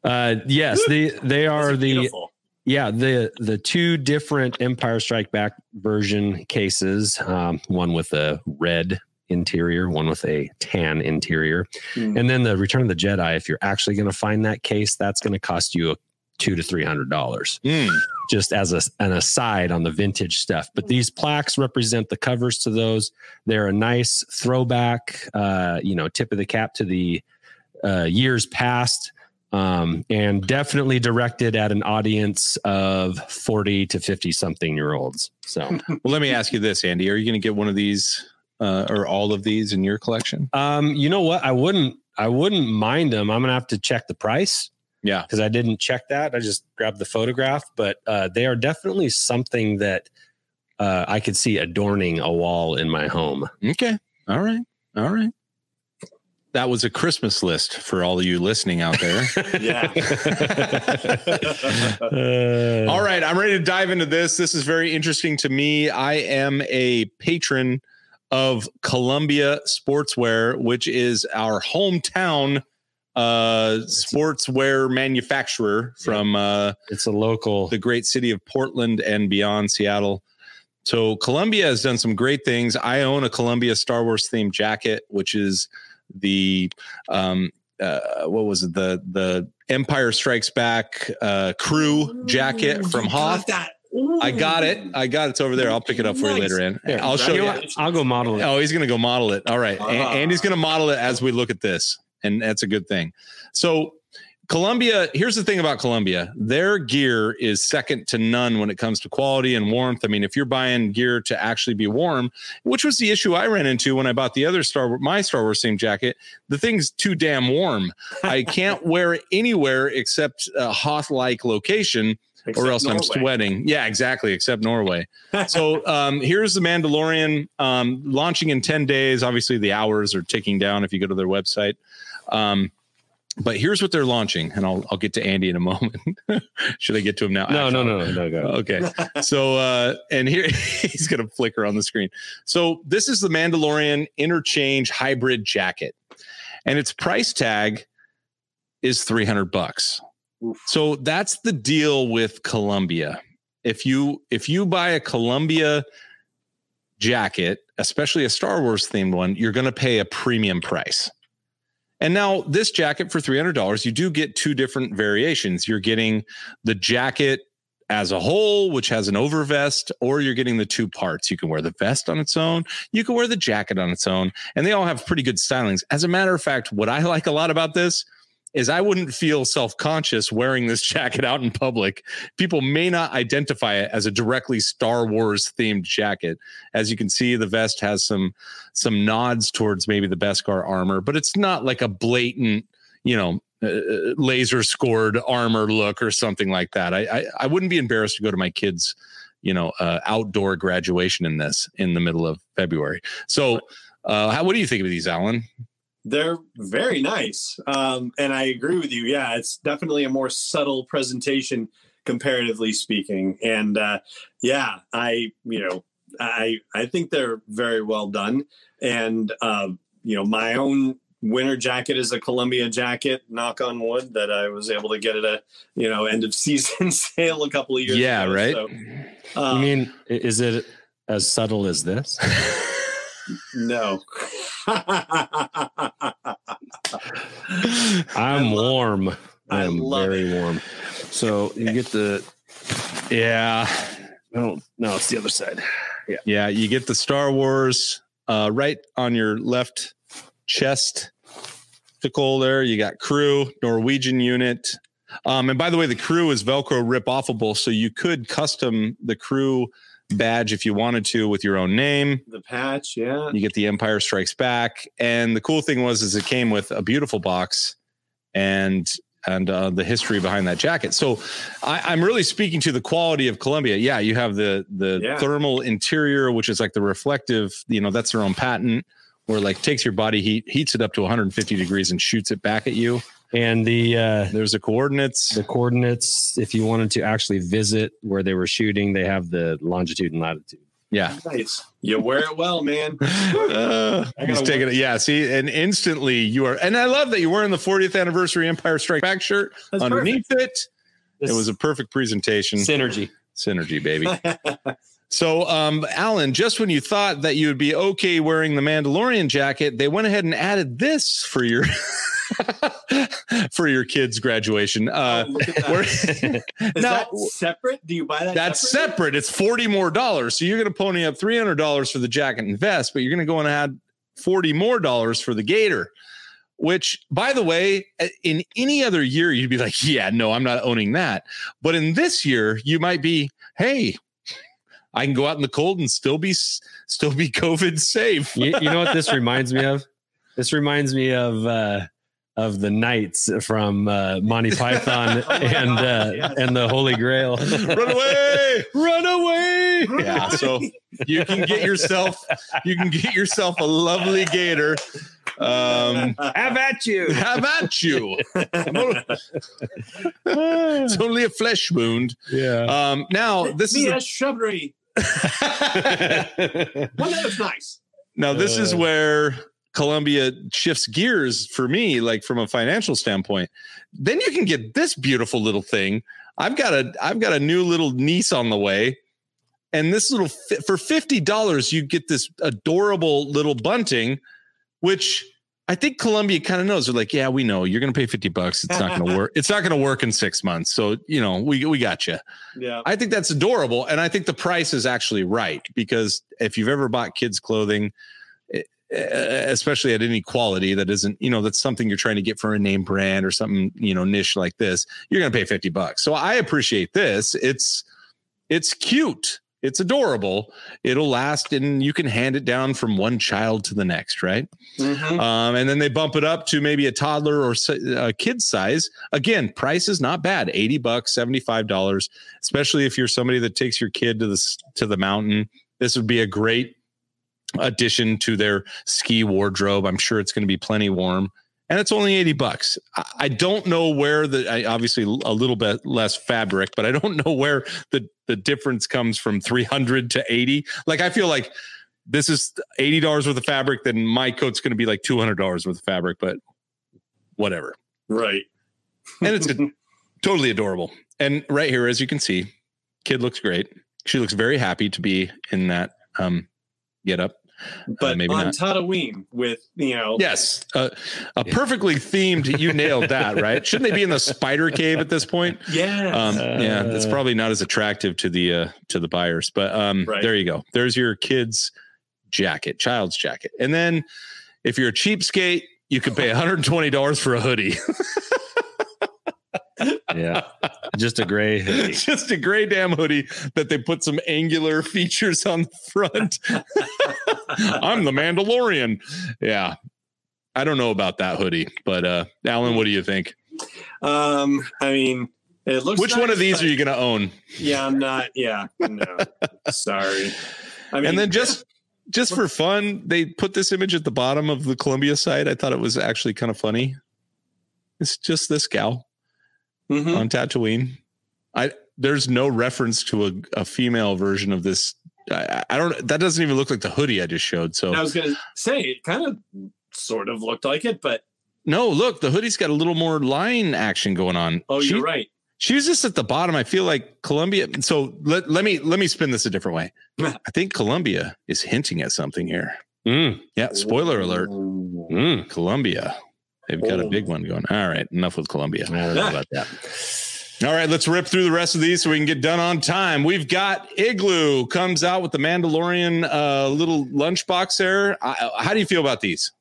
Uh yes, they they are the beautiful. Yeah the the two different empire strike back version cases um, one with a red interior one with a tan interior. Hmm. and then the return of the jedi if you're actually going to find that case that's going to cost you a two to three hundred dollars. Mm. just as a, an aside on the vintage stuff. But these plaques represent the covers to those. They're a nice throwback uh, you know tip of the cap to the uh, years past um, and definitely directed at an audience of 40 to 50 something year olds. So, Well, let me ask you this, Andy. Are you going to get one of these uh, or all of these in your collection? um, you know what? I wouldn't, I wouldn't mind them. I'm going to have to check the price Yeah. because I didn't check that. I just grabbed the photograph, but uh, they are definitely something that uh, I could see adorning a wall in my home. Okay. All right. All right. That was a Christmas list for all of you listening out there. Yeah. Uh, all right. I'm ready to dive into this. This is very interesting to me. I am a patron of Columbia Sportswear, which is our hometown uh sportswear manufacturer from uh It's a local. the great city of Portland and beyond Seattle. So Columbia has done some great things. I own a Columbia Star Wars themed jacket, which is the um uh what was it the the Empire Strikes Back uh crew jacket from You Hoth. got that. I got it. I got it. It's over there. I'll pick it up for you later, and Here, I'll show you you. what? I'll go model it. Oh, he's going to go model it. All right. A- Ah. Andy's going to model it as we look at this. And that's a good thing. So, Columbia, here's the thing about Columbia their gear is second to none when it comes to quality and warmth. I mean, if you're buying gear to actually be warm, which was the issue I ran into when I bought the other Star my Star Wars themed jacket, the thing's too damn warm. I can't wear it anywhere except a Hoth like location or Except else I'm sweating. Yeah, exactly. Except Norway. so um, here's the Mandalorian um, launching in 10 days. Obviously, the hours are ticking down if you go to their website. Um, but here's what they're launching, and I'll, I'll get to Andy in a moment. Should I get to him now? No, no, Actually, no, no, no, go. Okay. So, uh, and here he's going to flicker on the screen. So, this is the Mandalorian interchange hybrid jacket, and its price tag is 300 bucks. So, that's the deal with Columbia. If you if you buy a Columbia jacket, especially a Star Wars themed one, you're going to pay a premium price. And now this jacket for $300, you do get two different variations. You're getting the jacket as a whole, which has an overvest, or you're getting the two parts. You can wear the vest on its own, you can wear the jacket on its own, and they all have pretty good stylings. As a matter of fact, what I like a lot about this is I wouldn't feel self conscious wearing this jacket out in public. People may not identify it as a directly Star Wars themed jacket. As you can see, the vest has some some nods towards maybe the Beskar armor, but it's not like a blatant, you know, uh, laser scored armor look or something like that. I, I, I wouldn't be embarrassed to go to my kids, you know, uh, outdoor graduation in this in the middle of February. So, uh, how, what do you think of these, Alan? They're very nice. Um, and I agree with you. Yeah, it's definitely a more subtle presentation, comparatively speaking. And uh, yeah, I, you know, I I think they're very well done. And uh, you know, my own winter jacket is a Columbia jacket, knock on wood, that I was able to get at a you know end of season sale a couple of years yeah, ago. right. So, uh, I mean, is it as subtle as this? no. I'm love- warm. I I'm love very warm. So you get the Yeah. no, no, it's the other side. Yeah, yeah. you get the Star Wars uh, right on your left chest. Tickle there. You got crew, Norwegian unit. Um, and by the way, the crew is Velcro rip offable, so you could custom the crew badge if you wanted to with your own name. the patch, yeah. You get the Empire Strikes Back, and the cool thing was is it came with a beautiful box and and uh, the history behind that jacket. So I, I'm really speaking to the quality of Columbia. Yeah, you have the the Yeah. thermal interior, which is like the reflective. You know, that's their own patent, where like takes your body heat, heats it up to 150 degrees, and shoots it back at you. And the uh, There's the coordinates. the coordinates, if you wanted to actually visit where they were shooting, they have the longitude and latitude. Yeah. Nice. You wear it well, man. Uh, he's taking it. Yeah. See, and instantly you are, and I love that you're wearing the 40th anniversary Empire Strike Back shirt That's underneath it. This It was a perfect presentation. synergy. Synergy, baby. so, um, Alan, just when you thought that you would be okay wearing the Mandalorian jacket, they went ahead and added this for your for your kids' graduation. Uh, Oh, look that. where- Is now, that separate? Do you buy that? that's separately? separate. It's forty more dollars. So you're going to pony up three hundred dollars for the jacket and vest, but you're going to go and add forty more dollars for the gator. Which, by the way, in any other year, you'd be like, "Yeah, no, I'm not owning that." But in this year, you might be, "Hey, I can go out in the cold and still be still be COVID safe." you, you know what this reminds me of? This reminds me of uh, of the knights from uh, Monty Python Oh and God, uh, yes. and the Holy Grail. Run away! Run away! Yeah, so you can get yourself you can get yourself a lovely gator. Um, Have at you. How about you? It's only a flesh wound. Yeah. Um, now this Me is a shrubbery. Well, that was nice. now this is Uh. where Columbia shifts gears for me, like from a financial standpoint. Then you can get this beautiful little thing. I've got a I've got a new little niece on the way, and this little for fifty dollars you get this adorable little bunting, which I think Columbia kind of knows. They're like, yeah, we know you're going to pay fifty bucks. It's not going to work. It's not going to work in six months. So you know, we we got you. Yeah. I think that's adorable, and I think the price is actually right because if you've ever bought kids clothing, especially at any quality that isn't, you know, that's something you're trying to get for a name brand or something, you know, niche like this, you're going to pay 50 bucks. So I appreciate this. It's it's cute. It's adorable. It'll last and you can hand it down from one child to the next, right? Mhm. Um, and then they bump it up to maybe a toddler or a kid size. Again, price is not bad 80 bucks, $75, especially if you're somebody that takes your kid to the, to the mountain. This would be a great addition to their ski wardrobe. I'm sure it's going to be plenty warm. And it's only 80 bucks. I, don't know where the, I, obviously a little bit less fabric, but I don't know where the, the difference comes from 300 to 80. Like, I feel like this is $80 worth of fabric, then my coat's going to be like $200 worth of fabric, but whatever. Right. And it's totally adorable. And right here, as you can see, kid looks great. She looks very happy to be in that um, get up. But maybe on not. Tatooine with you know. Yes, uh, a perfectly themed. You nailed that, right? Shouldn't they be in the spider cave at this point? Yeah. Um, yeah, that's Uh, probably not as attractive to the uh, to the buyers, but um, Right. there you go. There's your kid's jacket, child's jacket, and then if you're a cheapskate, you could pay 120 dollars for a hoodie. Yeah. Just a gray hoodie. Just a gray damn hoodie that they put some angular features on the front. I'm the Mandalorian. Yeah. I don't know about that hoodie, but uh Alan, what do you think? um. I mean, it looks. Which one of these are you going to own? Yeah, I'm not. Yeah, no. Sorry. I mean, and then just just for fun, they put this image at the bottom of the Columbia site. I thought it was actually kind of funny. It's just this gal Mhm. on Tatooine. I there's no reference to a, a female version of this. I, I don't. That doesn't even look like the hoodie I just showed. So I was gonna say it kind of sort of looked like it, but no, look, the hoodie's got a little more line action going on. oh, She- you're right. She was just at the bottom. I feel like Columbia. So let, let me let me spin this a different way. I think Columbia is hinting at something here. Mm, Yeah. Spoiler alert. mm. Columbia. They've got a big one going. All right, enough with Columbia. I don't know about that. All right, let's rip through the rest of these so we can get done on time. We've got Igloo comes out with the Mandalorian uh, little lunchbox there. I, how do you feel about these?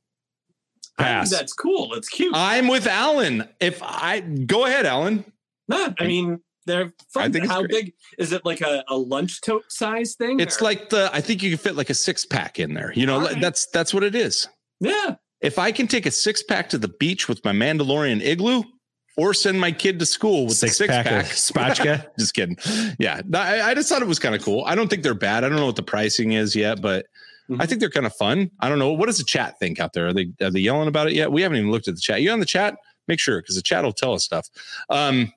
I think Pass. that's cool. It's cute. I'm with Alan. If I go ahead, Alan. No, I mean, they're fun. I think How big is it? Like a, a lunch tote size thing? It's or- like the I think you can fit like a six pack in there. You know, right. that's that's what it is. yeah. If I can take a six pack to the beach with my Mandalorian igloo, or send my kid to school with Six the six pack pack, spatchka. just kidding. Yeah, I, I just thought it was kind of cool. I don't think they're bad. I don't know what the pricing is yet, but I Mhm. think they're kind of fun. I don't know. What does the chat think out there? Are they are they yelling about it yet? We haven't even looked at the chat. You on the chat? Make sure because the chat will tell us stuff. Um,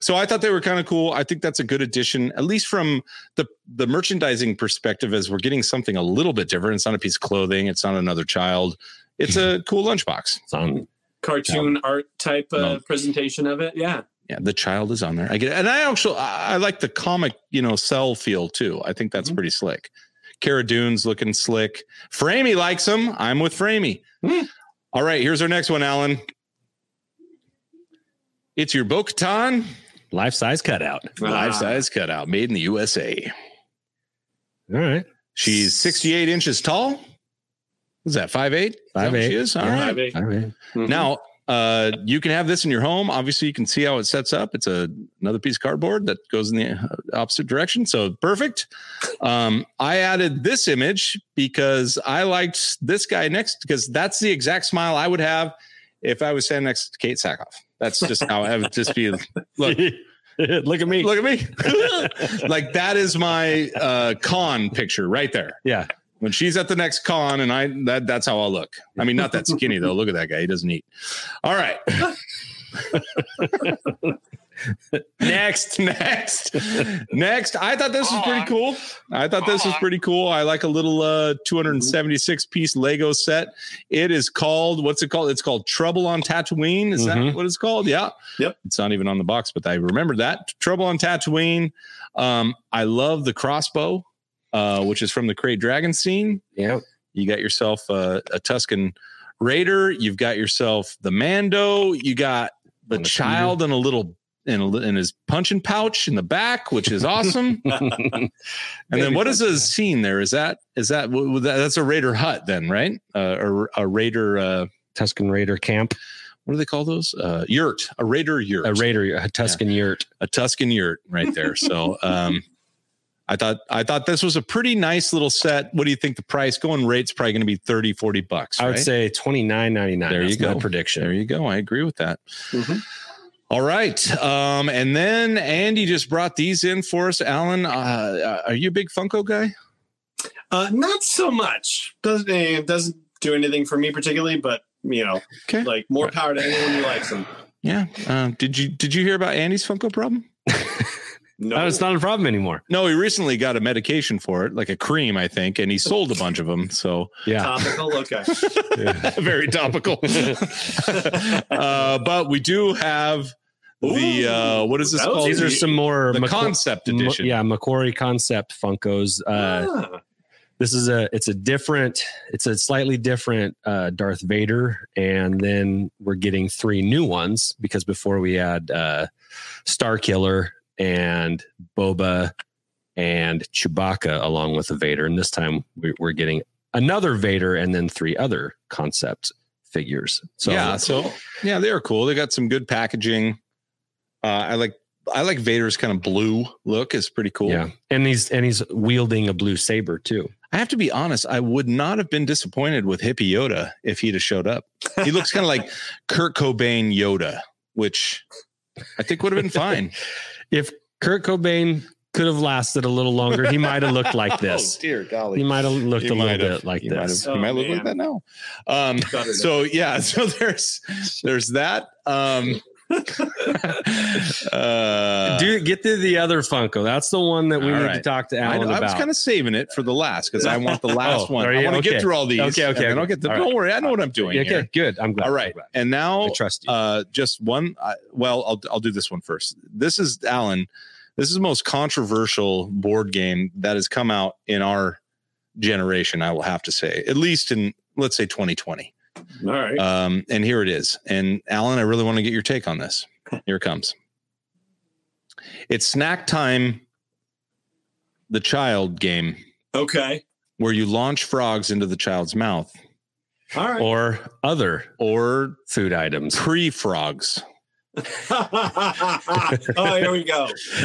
so I thought they were kind of cool. I think that's a good addition, at least from the the merchandising perspective, as we're getting something a little bit different. It's not a piece of clothing. It's not another child. It's a cool lunchbox. It's on Cartoon art type uh, No. presentation of it. Yeah. Yeah, the child is on there. I get it. And I actually I I like the comic, you know, cell feel too. I think that's Mhm. pretty slick. Cara Dune's looking slick. Framey likes them. I'm with Framey. Hmm. All right, here's our next one, Alan. It's your Bo Katan life size cutout. life Ah. size cutout made in the USA. All right. She's 68 inches tall. Is that 5'8? Five eight. She is. All Yeah. right. Five eight. All right. Mhm. Now, uh, you can have this in your home. Obviously, you can see how it sets up. It's a another piece of cardboard that goes in the uh, opposite direction. So perfect. Um, I added this image because I liked this guy next because that's the exact smile I would have if I was standing next to Katee Sackhoff. That's just how I would just be. Look, Look at me. look at me. like that is my uh, con picture right there Yeah. When she's at the next con and I that that's how I'll look. I mean, not that skinny though. Look at that guy. He doesn't eat. All right. next, next, next. I thought this was pretty cool. I thought this was pretty cool. I like a little uh 276 piece Lego set. It is called what's it called? It's called Trouble on Tatooine. Is that Mhm. what it's called? Yeah. Yep. It's not even on the box, but I remember that. Trouble on Tatooine. Um, I love the crossbow uh, which is from the Krayt Dragon scene. Yeah. You got yourself a, a Tusken Raider. You've got yourself the Mando. You got the And child in a little in, a, in his punching pouch in the back, which is awesome. and then what is the scene there? Is that is that, w- w- that that's a Raider hut then, right? Uh, or a Raider. Uh, Tusken Raider camp. what do they call those? Uh, yurt. A Raider yurt. A Raider, a Tusken yurt. a Tusken yurt right there. So um I thought I thought this was a pretty nice little set. What do you think the price going rate's probably going to be 30 40 bucks, I would right? say twenty nine ninety nine. There you my go. prediction. There you go. I agree with that. Mhm. All right. Um and then Andy just brought these in for us. Alan, uh, are you a big Funko guy? Uh, not so much. Doesn't it doesn't do anything for me particularly, but you know, Okay. like more power to anyone who likes them. Yeah. Uh, did you did you hear about Andy's Funko problem? No, it's not a problem anymore. No, he recently got a medication for it, like a cream, I think, and he sold a bunch of them. So Yeah. topical. Okay. very topical. uh, but we do have the uh, what is this Ooh, that was called? These are some more the Macqu- concept M- edition. yeah, McQuarrie concept Funkos. Uh, Ah, this is a it's a different it's a slightly different uh, Darth Vader, and then we're getting three new ones because before we had uh, Star Killer and Boba and Chewbacca along with the Vader, and this time we- we're getting another Vader and then three other concept figures. So yeah, so yeah, they are cool. They got some good packaging. Uh, I like I like Vader's kind of blue look. is pretty cool. yeah, and he's and he's wielding a blue saber too. I have to be honest. I would not have been disappointed with Hippie Yoda if he'd have showed up. He looks kind of like Kurt Cobain Yoda, which I think would have been fine. If Kurt Cobain could have lasted a little longer, he might have looked like this. oh dear golly. He might have looked He a little bit like He might this. have- he Oh, might look like that now. Um, so yeah, so there's there's that. Um, uh, Dude, get to the other Funko. That's the one that we need to talk to I, Alan I was kind of saving it for the last because I want the last Oh, one. I want to Okay. get through all these. Okay, okay, I'll okay. get the. Don't right. worry, I know what I'm doing. okay, here. good. I'm glad. All right, glad. and now I trust you. uh, just one. I, well, I'll I'll do this one first. This is Alan. This is the most controversial board game that has come out in our generation. I will have to say, at least in let's say 2020. All right. Um, and here it is. And Alan, I really want to get your take on this. Here it comes. It's snack time. The child game okay. where you launch frogs into the child's mouth All right. or other or food items. pre frogs. oh, here we go.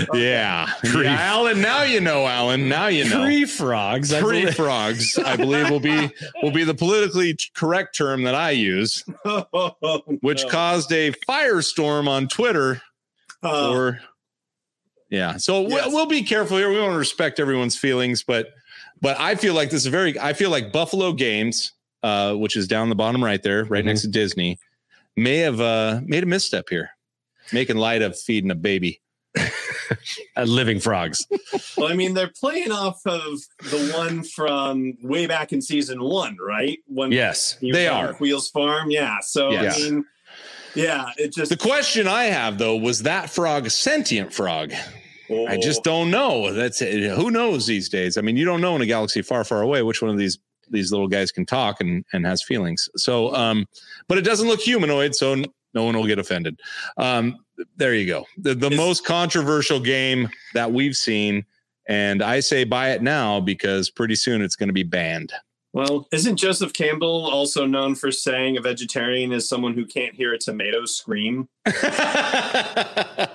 Okay. Yeah. Pre- yeah. Alan, now you know, Alan. Now you know. Pre frogs. Pre frogs, I believe, will be will be the politically correct term that I use, Oh, which no. caused a firestorm on Twitter. Uh, Or yeah, so we'll, we'll be careful here. We want to respect everyone's feelings, but but I feel like this is very. I feel like Buffalo Games, uh, which is down the bottom right there, right Mhm. next to Disney, may have uh, made a misstep here, making light of feeding a baby. Uh, living frogs. well, I mean, they're playing off of the one from way back in season one, right? When Yes. They are. Wheels Farm. Yeah. So Yes. I mean, yeah, it just The question I have though was that frog a sentient frog? I just Oh. don't know. That's it. who knows these days. I mean, you don't know in a galaxy far, far away which one of these these little guys can talk and and has feelings. So, um, but it doesn't look humanoid, so n- no one will get offended. Um, there you go. The the Is- most controversial game that we've seen, and I say buy it now because pretty soon it's going to be banned. Well, isn't Joseph Campbell also known for saying a vegetarian is someone who can't hear a tomato scream? I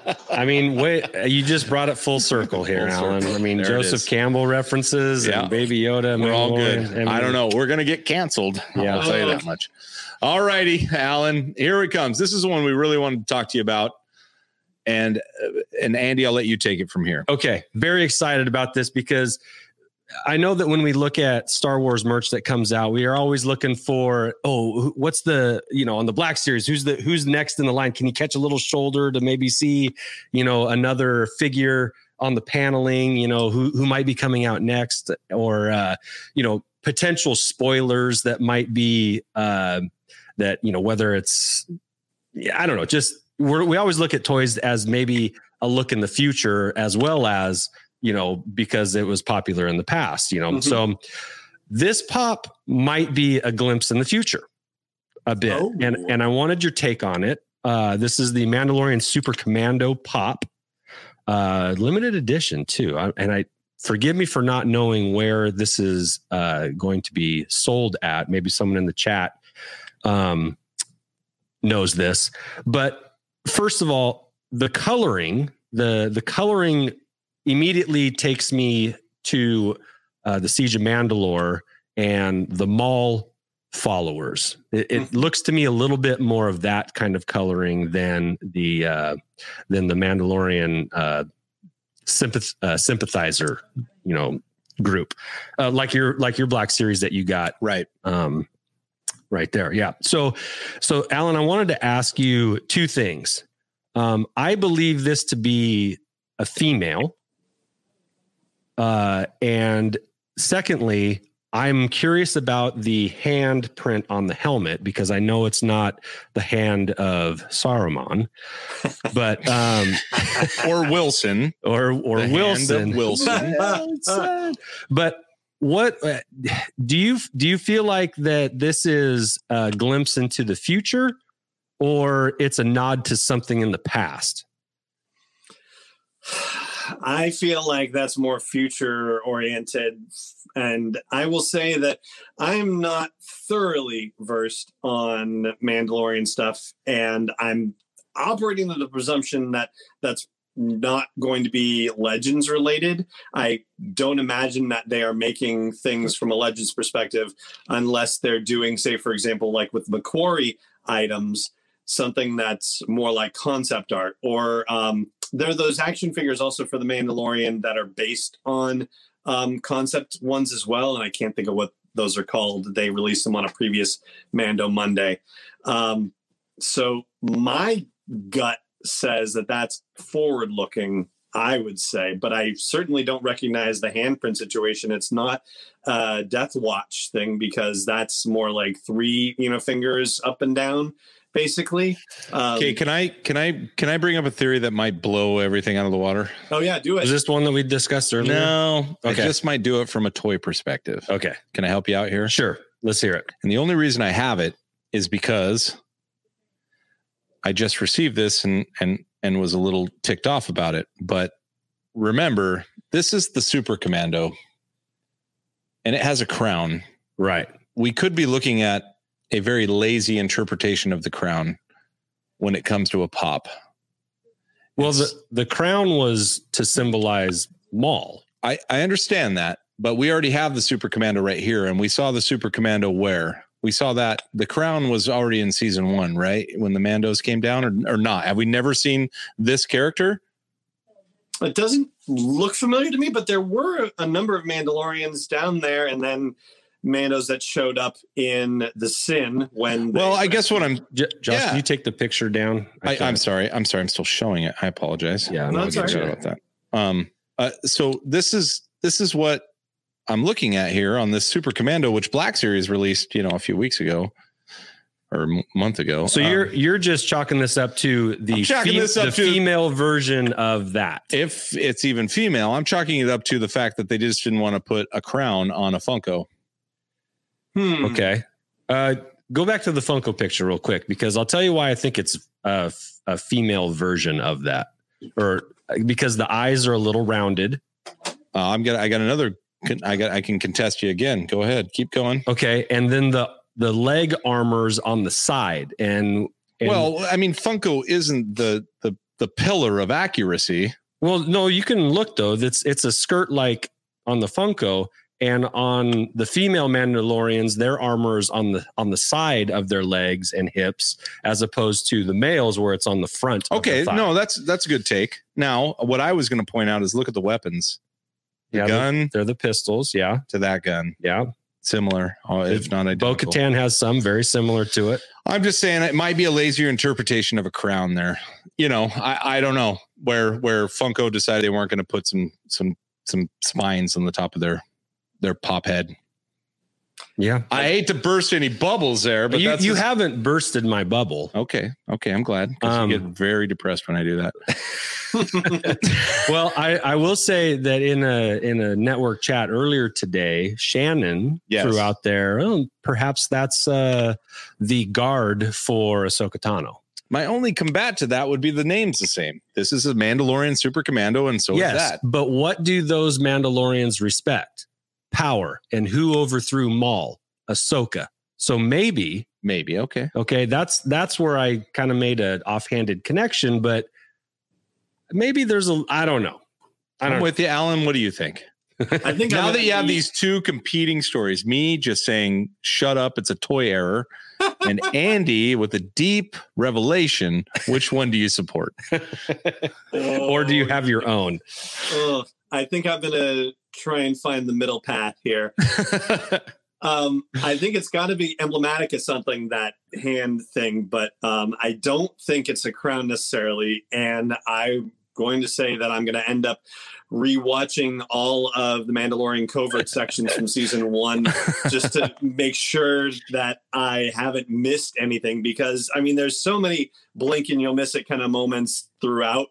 mean, wait, you just brought it full circle here, Full Alan. circle. I mean, There Joseph. Campbell references Yeah. and Baby Yoda. We're all good. Mandalorian. I don't know. We're going to get canceled. Yeah. I'll tell you that much. All righty, Alan. Here it comes. This is one we really wanted to talk to you about. And uh, and Andy, I'll let you take it from here. Okay, very excited about this because I know that when we look at Star Wars merch that comes out, we are always looking for oh, what's the you know on the Black Series? Who's the who's next in the line? Can you catch a little shoulder to maybe see you know another figure on the paneling? You know who who might be coming out next, or uh, you know potential spoilers that might be uh, that you know whether it's I don't know just we're, we always look at toys as maybe a look in the future as well as you know because it was popular in the past you know Mhm. so this pop might be a glimpse in the future a bit Oh. and and i wanted your take on it uh this is the mandalorian super commando pop uh limited edition too I, and i forgive me for not knowing where this is uh going to be sold at. Maybe someone in the chat um knows this. But first of all, the coloring, the the coloring immediately takes me to uh, the Siege of Mandalore and the Maul followers. It, it looks to me a little bit more of that kind of coloring than the uh, than the Mandalorian uh, sympath- uh, sympathizer, you know, group, uh, like your like your Black Series that you got Right. um, right there. Yeah. So, so Alan, I wanted to ask you two things. Um, I believe this to be a female. Uh, and secondly, I'm curious about the handprint on the helmet because I know it's not the hand of Saruman, but um, Or Wilson. or or The hand of Wilson. Wilson. but what uh, do you do you feel like that this is a glimpse into the future or it's a nod to something in the past I feel like that's more future oriented. And I will say that I'm not thoroughly versed on Mandalorian stuff. And I'm operating under the presumption that that's not going to be legends related. I don't imagine that they are making things from a legends perspective unless they're doing, say, for example, like with McQuarrie items, something that's more like concept art or um, there are those action figures also for the Mandalorian that are based on um, concept ones as well, and I can't think of what those are called. They released them on a previous Mando Monday. Um, so my gut says that that's forward looking. I would say, but I certainly don't recognize the handprint situation. It's not a Death Watch thing because that's more like three, you know, fingers up and down basically. Um, okay, can I can I can I bring up a theory that might blow everything out of the water? Oh yeah, do it. Is this one that we discussed earlier? No, okay. I just might do it from a toy perspective. Okay, can I help you out here? Sure, let's hear it. And the only reason I have it is because I just received this and and and was a little ticked off about it. But remember, this is the Super Commando, and it has a crown. Right. We could be looking at a very lazy interpretation of the crown when it comes to a pop. Well, the, the crown was to symbolize Maul. I, I understand that, but we already have the Super Commando right here, and we saw the Super Commando where we saw that the crown was already in season one, right? When the Mandos came down, or, or not? Have we never seen this character? It doesn't look familiar to me, but there were a number of Mandalorians down there, and then Mandos that showed up in the sin when. Well, I guess what I'm. J- Josh, yeah. can you take the picture down? I am sorry. I'm sorry. I'm still showing it. I apologize. Yeah, no, I'm sorry about that. Um. Uh, so this is this is what I'm looking at here on this Super Commando, which Black Series released, you know, a few weeks ago or a month ago. So you're um, you're just chalking this up to the, fe- this up the to, female version of that. If it's even female, I'm chalking it up to the fact that they just didn't want to put a crown on a Funko. Hmm. Okay. Uh, go back to the Funko picture real quick because I'll tell you why I think it's a, a female version of that, or because the eyes are a little rounded. Uh, I'm gonna. I got another. I got. I can contest you again. Go ahead. Keep going. Okay, and then the the leg armors on the side, and, and well, I mean, Funko isn't the the the pillar of accuracy. Well, no, you can look though. It's it's a skirt like on the Funko, and on the female Mandalorians, their armor is on the on the side of their legs and hips, as opposed to the males where it's on the front. Okay, no, that's that's a good take. Now, what I was going to point out is look at the weapons. The yeah, gun, they're, they're, the pistols. Yeah, to that gun. Yeah, similar, uh, if not identical. Bo Katan has some very similar to it. I'm just saying it might be a lazier interpretation of a crown there. You know, I, I don't know where where Funko decided they weren't going to put some some some spines on the top of their their pop head. Yeah. I hate to burst any bubbles there, but you, you haven't bursted my bubble. Okay. Okay. I'm glad because um, you get very depressed when I do that. well, I, I will say that in a in a network chat earlier today, Shannon yes. threw out there, oh, perhaps that's uh, the guard for Ahsoka Tano. My only combat to that would be the name's the same. This is a Mandalorian Super Commando, and so yes, is that. But what do those Mandalorians respect? Power and who overthrew Maul, Ahsoka. So maybe, maybe okay, okay. That's that's where I kind of made an offhanded connection, but maybe there's a I don't know. I am with you, Alan. What do you think? I think now that you have these two competing stories, me just saying "shut up," it's a toy error, and Andy with a deep revelation. Which one do you support, or do you oh. have your own? Oh, I think I'm gonna try and find the middle path here. um, I think it's got to be emblematic of something that hand thing, but um, I don't think it's a crown necessarily. And I'm going to say that I'm going to end up rewatching all of the Mandalorian covert sections from season one just to make sure that I haven't missed anything. Because I mean, there's so many blink and you'll miss it kind of moments throughout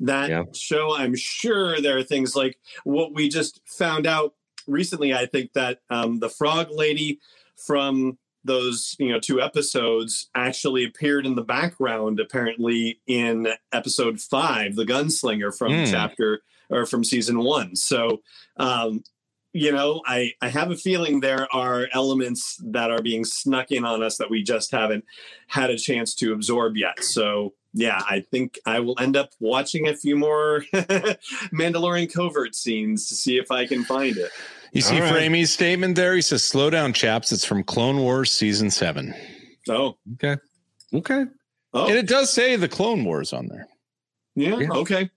that yeah. show. I'm sure there are things like what we just found out recently I think that um, the frog lady from those you know two episodes actually appeared in the background apparently in episode five the gunslinger from Hmm. chapter or from season one so um you know i i have a feeling there are elements that are being snuck in on us that we just haven't had a chance to absorb yet so yeah i think i will end up watching a few more mandalorian covert scenes to see if i can find it You see All right. Framey's statement there? He says, slow down, chaps. It's from Clone Wars season seven. oh Okay. Okay. oh And it does say the Clone Wars on there. yeah, Yeah. okay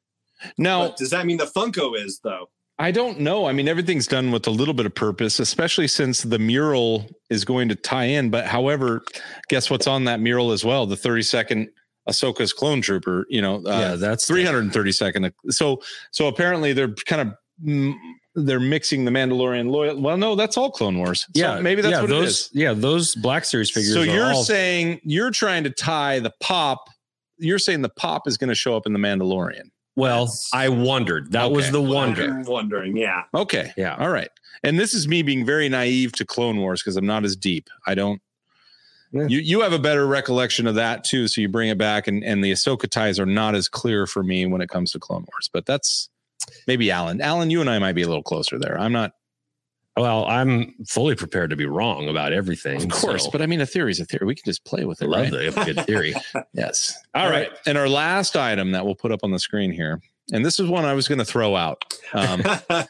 Now, But does that mean the funko is though I don't know. I mean, everything's done with a little bit of purpose, especially since the mural is going to tie in. But however, guess what's on that mural as well? The 32nd Ahsoka's clone trooper, you know, uh, yeah, that's 332nd. So, so apparently they're kind of, mm, they're mixing the Mandalorian loyal. Well, no, that's all Clone Wars. So yeah, maybe that's yeah, what those, it is. Yeah, those Black Series figures. So are you're all- saying you're trying to tie the pop. You're saying the pop is going to show up in the Mandalorian. well, That's- I wondered. That was the wonder. I'm wondering yeah Okay. Yeah. All right. And this is me being very naive to Clone Wars because I'm not as deep. I don't. Yeah. You you have a better recollection of that too, so you bring it back, and and the Ahsoka ties are not as clear for me when it comes to Clone Wars. But that's maybe Alan. Alan, you and I might be a little closer there. I'm not, Well, I'm fully prepared to be wrong about everything. of course, so but I mean, a theory is a theory. We can just play with it. love right? the good theory. Yes. All All right. right. And our last item that we'll put up on the screen here, and this is one I was going to throw out. Um,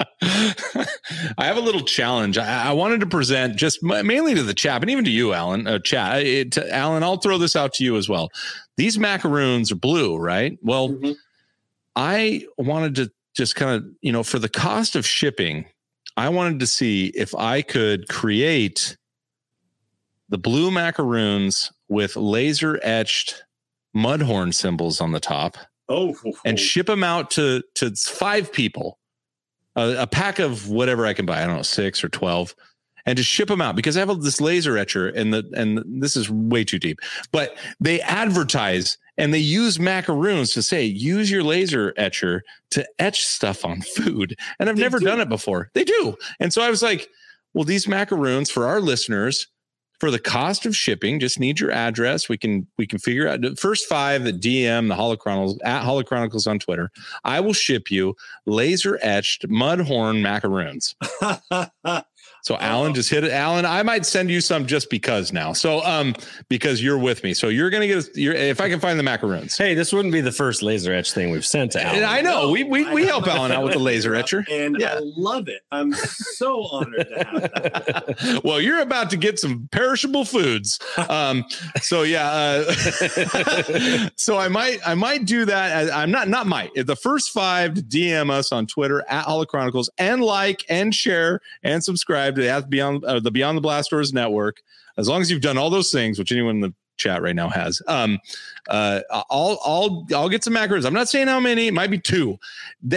I have a little challenge. I, I wanted to present just ma- mainly to the chat, and even to you, Alan. Uh, chat, it, to, Alan. I'll throw this out to you as well. These macaroons are blue, right? Well, Mhm. I wanted to just kind of, you know, for the cost of shipping, I wanted to see if I could create the blue macaroons with laser etched mudhorn symbols on the top oh and ship them out to to five people, a, a pack of whatever I can buy. I don't know, six or twelve, and just ship them out because I have this laser etcher, and the and this is way too deep. But they advertise and they use macaroons to say use your laser etcher to etch stuff on food, and I've They never do. done it before. They do, and so I was like, well, these macaroons for our listeners for the cost of shipping, just need your address. We can we can figure out the first five that DM the Holochronicles at Holochronicles on Twitter. I will ship you laser etched mudhorn macaroons. So Alan Oh. just hit it. Alan, I might send you some just because now. So um because you're with me. So you're gonna get a, you're, if I can find the macaroons. hey, this wouldn't be the first laser etch thing we've sent to And Alan. I know we we, I we have help Alan out with the laser etcher. and Yeah. I love it. I'm so honored to have that. well, you're about to get some perishable foods. Um, so yeah, uh, so I might I might do that. I- I'm not not might. The first five to DM us on Twitter at Holochronicles and like and share and subscribe to the Beyond uh, the Beyond the Blast Doors network. As long as you've done all those things, which anyone in the chat right now has, um, uh, I'll I'll I'll get some macros. I'm not saying how many. It might be two.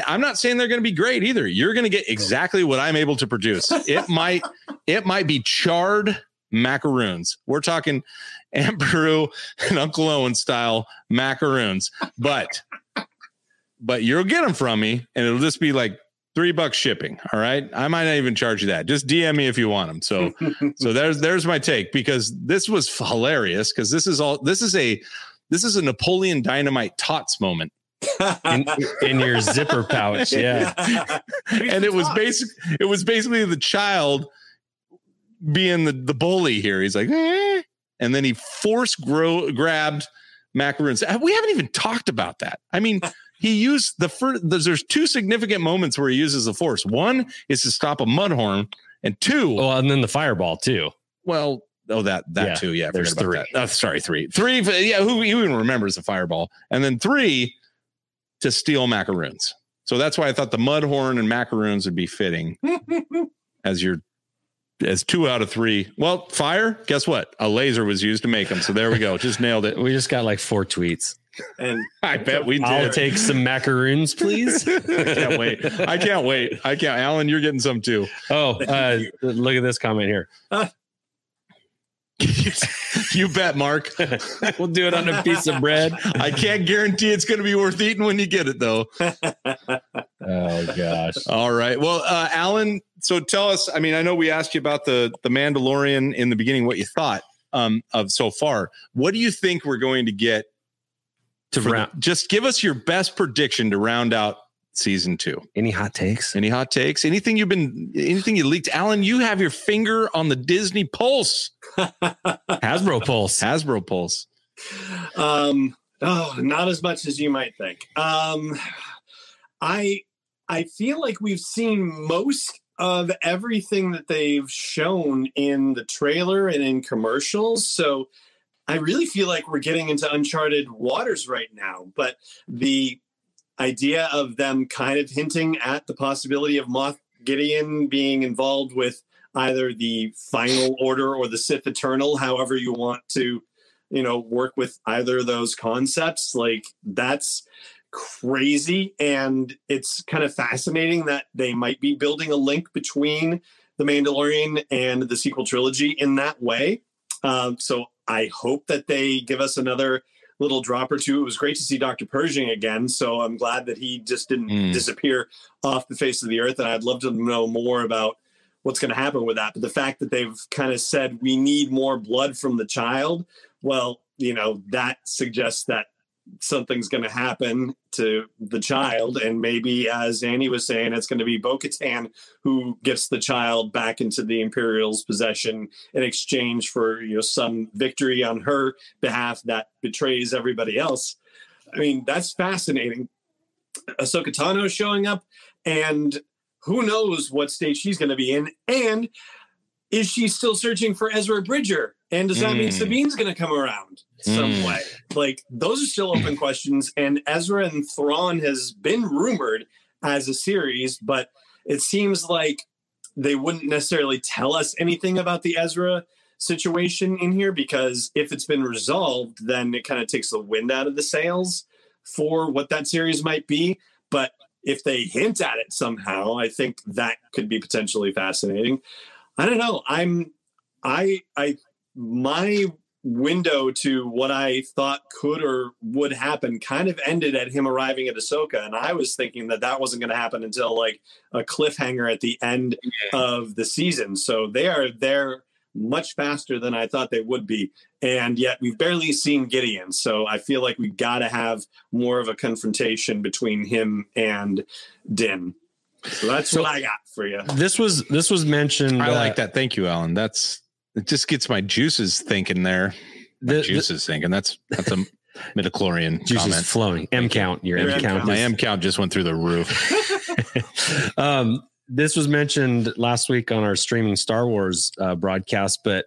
I'm not saying they're going to be great either. You're going to get exactly what I'm able to produce. It might it might be charred macaroons. We're talking Aunt Beru and Uncle Owen style macaroons, but but you'll get them from me, and it'll just be like three bucks shipping. All right, I might not even charge you that. Just DM me if you want them. So so there's there's my take because this was hilarious because this is all this is a this is a Napoleon Dynamite tots moment, in, in your zipper pouch. Yeah. and it was basic. It was basically the child being the the bully here. He's like, "Eh," and then he force grow grabbed macaroons. Uh, We haven't even talked about that. I mean. He used the first. There's, there's two significant moments where he uses the force. One is to stop a mudhorn, and two, Well, and then the fireball too. Well, oh that that Yeah, too. Yeah, there's forgot three. Oh, sorry, three, three. Yeah, who, who even remembers the fireball? And then three to steal macaroons. So that's why I thought the mudhorn and macaroons would be fitting as your as two out of three. Well, fire. Guess what? A laser was used to make them. So there we go. Just nailed it. We just got like four tweets. And I bet we did. I'll take some macaroons, please. I can't wait. I can't wait. I can't. Alan, you're getting some too. Oh, uh, look at this comment here. You bet, Mark. we'll do it on a piece of bread. I can't guarantee it's going to be worth eating when you get it, though. Oh gosh. All right. Well, uh, Alan, so tell us. I mean, I know we asked you about the the Mandalorian in the beginning. What you thought um, of so far? What do you think we're going to get To for the- round just give us your best prediction to round out season two. any hot takes? Any hot takes? Anything you've been? Anything you leaked? Alan, you have your finger on the Disney pulse, Hasbro Pulse. Hasbro pulse. um, oh, not as much as you might think. Um, I I feel like we've seen most of everything that they've shown in the trailer and in commercials. So I really feel like we're getting into uncharted waters right now. But the idea of them kind of hinting at the possibility of Moff Gideon being involved with either the final order or the Sith Eternal, however you want to you know work with either of those concepts like that's crazy and it's kind of fascinating that they might be building a link between the mandalorian and the sequel trilogy in that way um, so i hope that they give us another little drop or two it was great to see dr pershing again so i'm glad that he just didn't Mm. disappear off the face of the earth and i'd love to know more about what's going to happen with that but the fact that they've kind of said we need more blood from the child well, you know, that suggests that something's going to happen to the child. And maybe, as Annie was saying, it's going to be Bo Katan who gets the child back into the Imperial's possession in exchange for, you know, some victory on her behalf that betrays everybody else. I mean, that's fascinating. Ahsoka Tano showing up, and who knows what state she's going to be in. And is she still searching for Ezra Bridger? And does that mean Mm. Sabine's going to come around some Mm. way? Like those are still open questions. And Ezra and Thrawn has been rumored as a series, but it seems like they wouldn't necessarily tell us anything about the Ezra situation in here because if it's been resolved, then it kind of takes the wind out of the sails for what that series might be. But if they hint at it somehow, I think that could be potentially fascinating. I don't know. I'm I I my window to what I thought could or would happen kind of ended at him arriving at Ahsoka, and I was thinking that that wasn't going to happen until like a cliffhanger at the end of the season. So they are there much faster than I thought they would be, and yet we've barely seen Gideon. So I feel like we got to have more of a confrontation between him and Din. So that's So- what I got for you. This was this was mentioned. I uh, like that. Thank you, Alan. That's it. Just gets my juices thinking there. My The, the juices thinking. That's that's a midichlorian juice comment. flowing. M count. Your Your M M count. count. My M count just went through the roof. um, this was mentioned last week on our streaming Star Wars uh, broadcast, but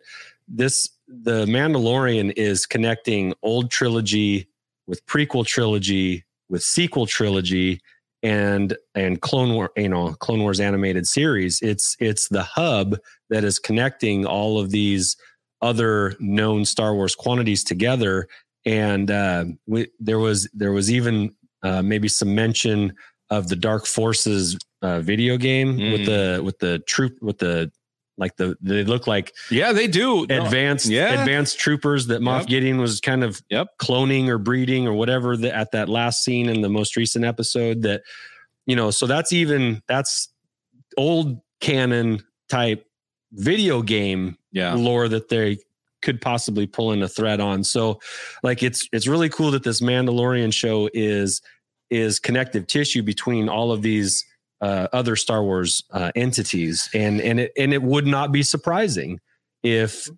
this the Mandalorian is connecting old trilogy with prequel trilogy with sequel trilogy and and Clone War, you know, Clone Wars animated series. It's it's the hub that is connecting all of these other known Star Wars quantities together. And uh, we, there was there was even uh, maybe some mention of the Dark Forces uh, video game with Mm. the with the troop with the like the they look like Yeah, they do. No, advanced yeah. advanced troopers that Moff Yep. Gideon was kind of Yep. cloning or breeding or whatever the, at that last scene in the most recent episode that you know so that's even that's old canon type video game yeah. lore that they could possibly pull in a thread on. So like it's it's really cool that this Mandalorian show is is connective tissue between all of these uh, other Star Wars uh, entities, and and it and it would not be surprising if,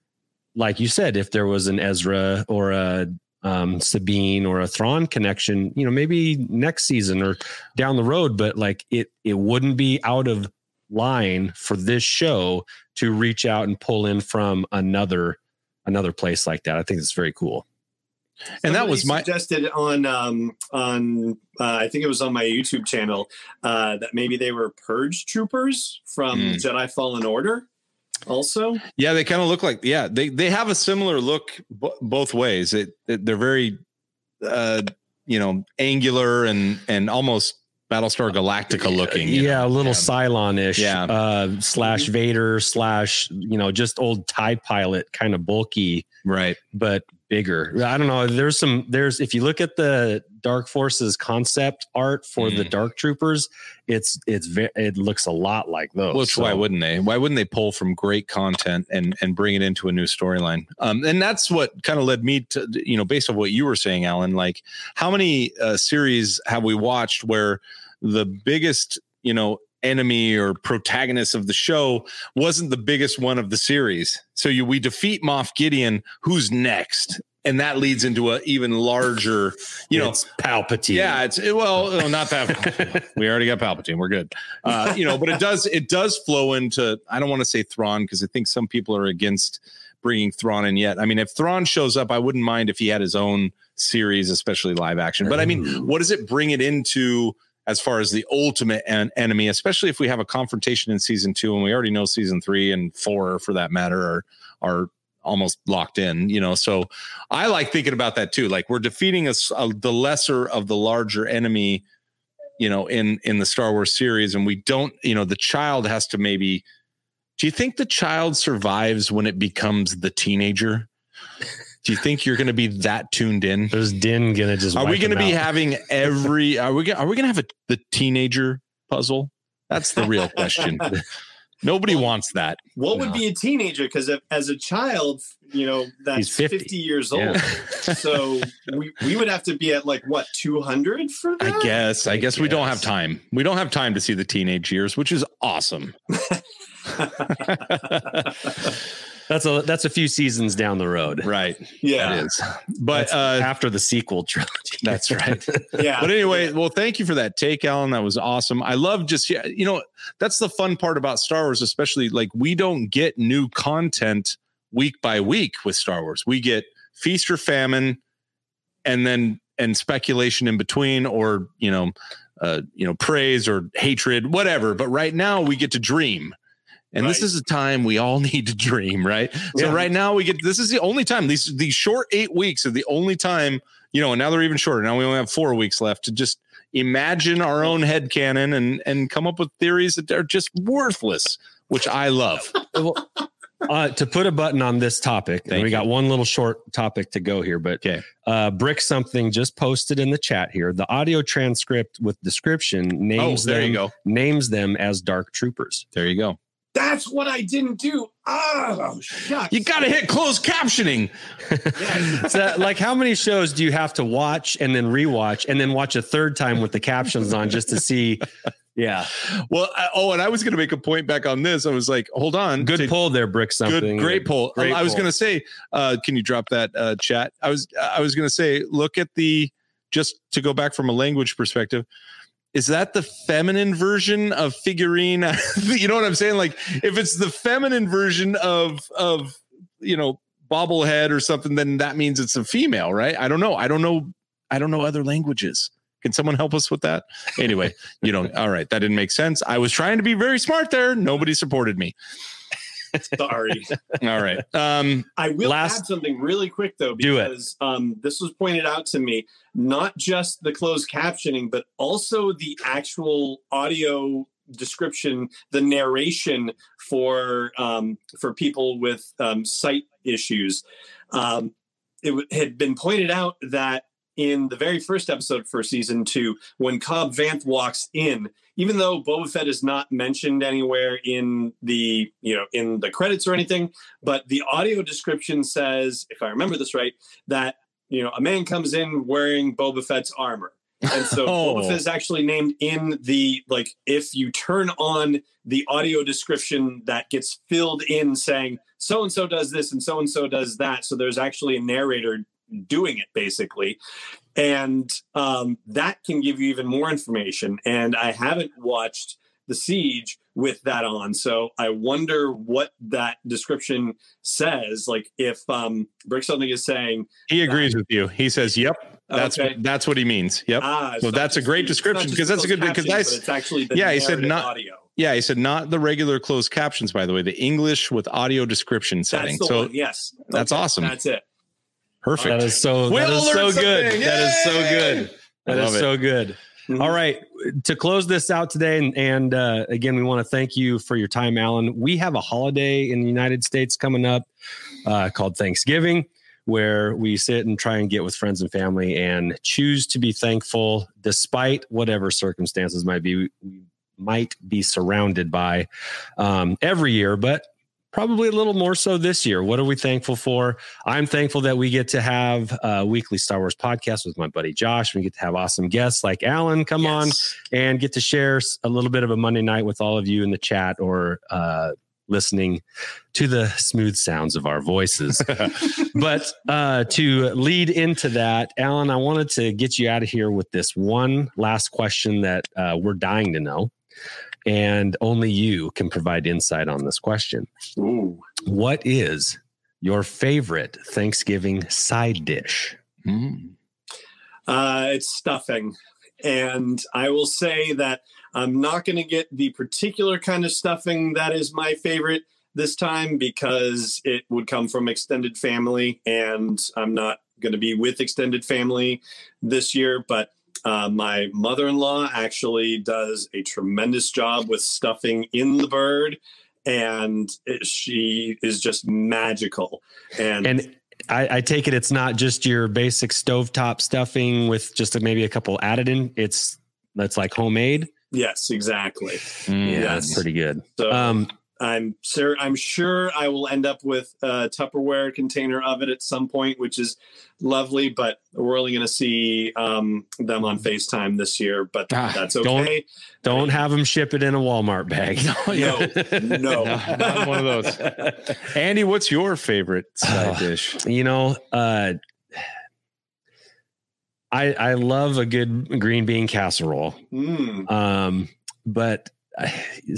like you said, if there was an Ezra or a um, Sabine or a Thrawn connection, you know, maybe next season or down the road, but like it it wouldn't be out of line for this show to reach out and pull in from another another place like that. I think it's very cool. And that was my- suggested on um on uh, I think it was on my YouTube channel uh, that maybe they were purge troopers from Hmm. Jedi Fallen Order. Also, Yeah, they kind of look like yeah, they they have a similar look b- both ways. It, it they're very uh you know, angular and and almost Battlestar Galactica looking. yeah, know? a little Yeah. Cylon-ish, Yeah. uh, slash Vader slash you know just old Tie Pilot, kind of bulky right. but bigger. I don't know. There's some. There's if you look at the Dark Forces concept art for the Mm. Dark Troopers, it's it's ve- it looks a lot like those. Which why wouldn't they? Why wouldn't they pull from great content and and bring it into a new storyline? Um, and that's what kind of led me to you know based on what you were saying, Alan. Like, how many uh, series have we watched where the biggest you know enemy or protagonist of the show wasn't the biggest one of the series? So you we defeat Moff Gideon. Who's next? And that leads into a even larger, you know, it's Palpatine. yeah, it's it, well, not that. we already got Palpatine. We're good. Uh, you know, but it does it does flow into. I don't want to say Thrawn because I think some people are against bringing Thrawn in yet. I mean, if Thrawn shows up, I wouldn't mind if he had his own series, especially live action. But I mean, what does it bring it into? As far as the ultimate en- enemy, especially if we have a confrontation in season two, and we already know season three and four, for that matter, are are almost locked in. You know, so I like thinking about that too. Like we're defeating us the lesser of the larger enemy, you know, in in the Star Wars series, and we don't, you know, the child has to maybe. Do you think the child survives when it becomes the teenager? Do you think you're going to be that tuned in? There's Din gonna just. Are we going to be out. having every? Are we? gonna- Are we going to have a the teenager puzzle? That's the real question. Nobody wants that. What would be a teenager? Because as a child, you know, that's He's 50. 50. years old. Yeah. so we, we would have to be at like what 200 for that. I guess. I I guess we don't have time. We don't have time to see the teenage years, which is awesome. That's a that's a few seasons down the road. right. Yeah, it is. But uh after the sequel trilogy. that's right. yeah. But anyway, well, thank you for that take, Alan. That was awesome. I love just yeah, you know, that's the fun part about Star Wars, especially like we don't get new content week by week with Star Wars. We get feast or famine, and then and speculation in between, or you know, uh, you know, praise or hatred, whatever. But right now we get to dream. And this is a time we all need to dream, right? So right now we get this is the only time these these short eight weeks are the only time, you know, and now they're even shorter. Now we only have four weeks left to just imagine our own head canon and and come up with theories that are just worthless, which I love. Uh, to put a button on this topic, and Thank we you. got one little short topic to go here, but Okay. uh, Brick something just posted in the chat here. The audio transcript with description Oh, names there them you go. names them as Dark Troopers. There you go. That's what I didn't do. Oh, shucks. You got to hit closed captioning. Yeah. So, like, how many shows do you have to watch and then rewatch and then watch a third time with the captions on just to see? Yeah, Well, I, oh, and I was going to make a point back on this. I was like, hold on. good To- pull there, Brick something. Good, great pull. Great I was going to say, uh, can you drop that uh, chat? I was, I was going to say, look at the just to go back from a language perspective. Is that the feminine version of figurine? you know what I'm saying? Like, if it's the feminine version of of you know bobblehead or something, then that means it's a female, right? I don't know. I don't know. I don't know other languages. Can someone help us with that? Anyway, you don't. All right, that didn't make sense. I was trying to be very smart there. Nobody supported me. Sorry. All right. Um, I will Last- add something really quick though, Do it. because um, this was pointed out to me. Not just the closed captioning, but also the actual audio description, the narration for um, for people with um, sight issues. Um, it w- had been pointed out that in the very first episode for season two, when Cobb Vanth walks in, even though Boba Fett is not mentioned anywhere in the you know in the credits or anything, but the audio description says, if I remember this right, that you know a man comes in wearing Boba Fett's armor. And so Oh. Boba Fett oh. is actually named in the like if you turn on the audio description that gets filled in saying so and so does this and so and so does that. So there's actually a narrator doing it basically. And um, that can give you even more information. And I haven't watched The Siege with that on. So I wonder what that description says. Like if um, Brick Something is saying, he agrees with you. He says, "Yep, that's Okay. what, that's what he means." Yep. ah, Well, that's a great description, because that's a good- because captioning, I but s- it's actually Yeah, he said not- audio. Yeah, he said not the regular closed captions. By the way, the English with audio description setting. That's So one. Yes, that's Okay, awesome. That's it. Perfect. That is so. That is so good. That is so good. That is so good. Mhm. All right. To close this out today, and, and uh, again, we want to thank you for your time, Alan. We have a holiday in the United States coming up uh, called Thanksgiving, where we sit and try and get with friends and family and choose to be thankful despite whatever circumstances might be we might be surrounded by um, every year, but probably a little more so this year. What are we thankful for? I'm thankful that we get to have a weekly Star Wars podcast with my buddy Josh. We get to have awesome guests like Alan come on and get to share a little bit of a Monday night with all of you in the chat or uh, listening to the smooth sounds of our voices. but uh, to lead into that, Alan, I wanted to get you out of here with this one last question that uh, we're dying to know. And only you can provide insight on this question. Ooh. What is your favorite Thanksgiving side dish? Mm. Uh, it's stuffing. And I will say that I'm not going to get the particular kind of stuffing that is my favorite this time because it would come from extended family and I'm not going to be with extended family this year. But uh, my mother in law actually does a tremendous job with stuffing in the bird. And it, she is just magical. And, And I, I take it it's not just your basic stovetop stuffing with just a, maybe a couple added in. It's that's like homemade. yes, exactly. Mm. Yeah, Yes. that's pretty good. So Um, I'm sure I'm sure I will end up with a Tupperware container of it at some point, which is lovely. But we're only going to see um, them on FaceTime this year, but Ah, that's don't- okay. don't have them ship it in a Walmart bag. No, no. No, not one of those. Andy, what's your favorite side Oh. dish? you know, uh, I I love a good green bean casserole. Mm, Um, but I-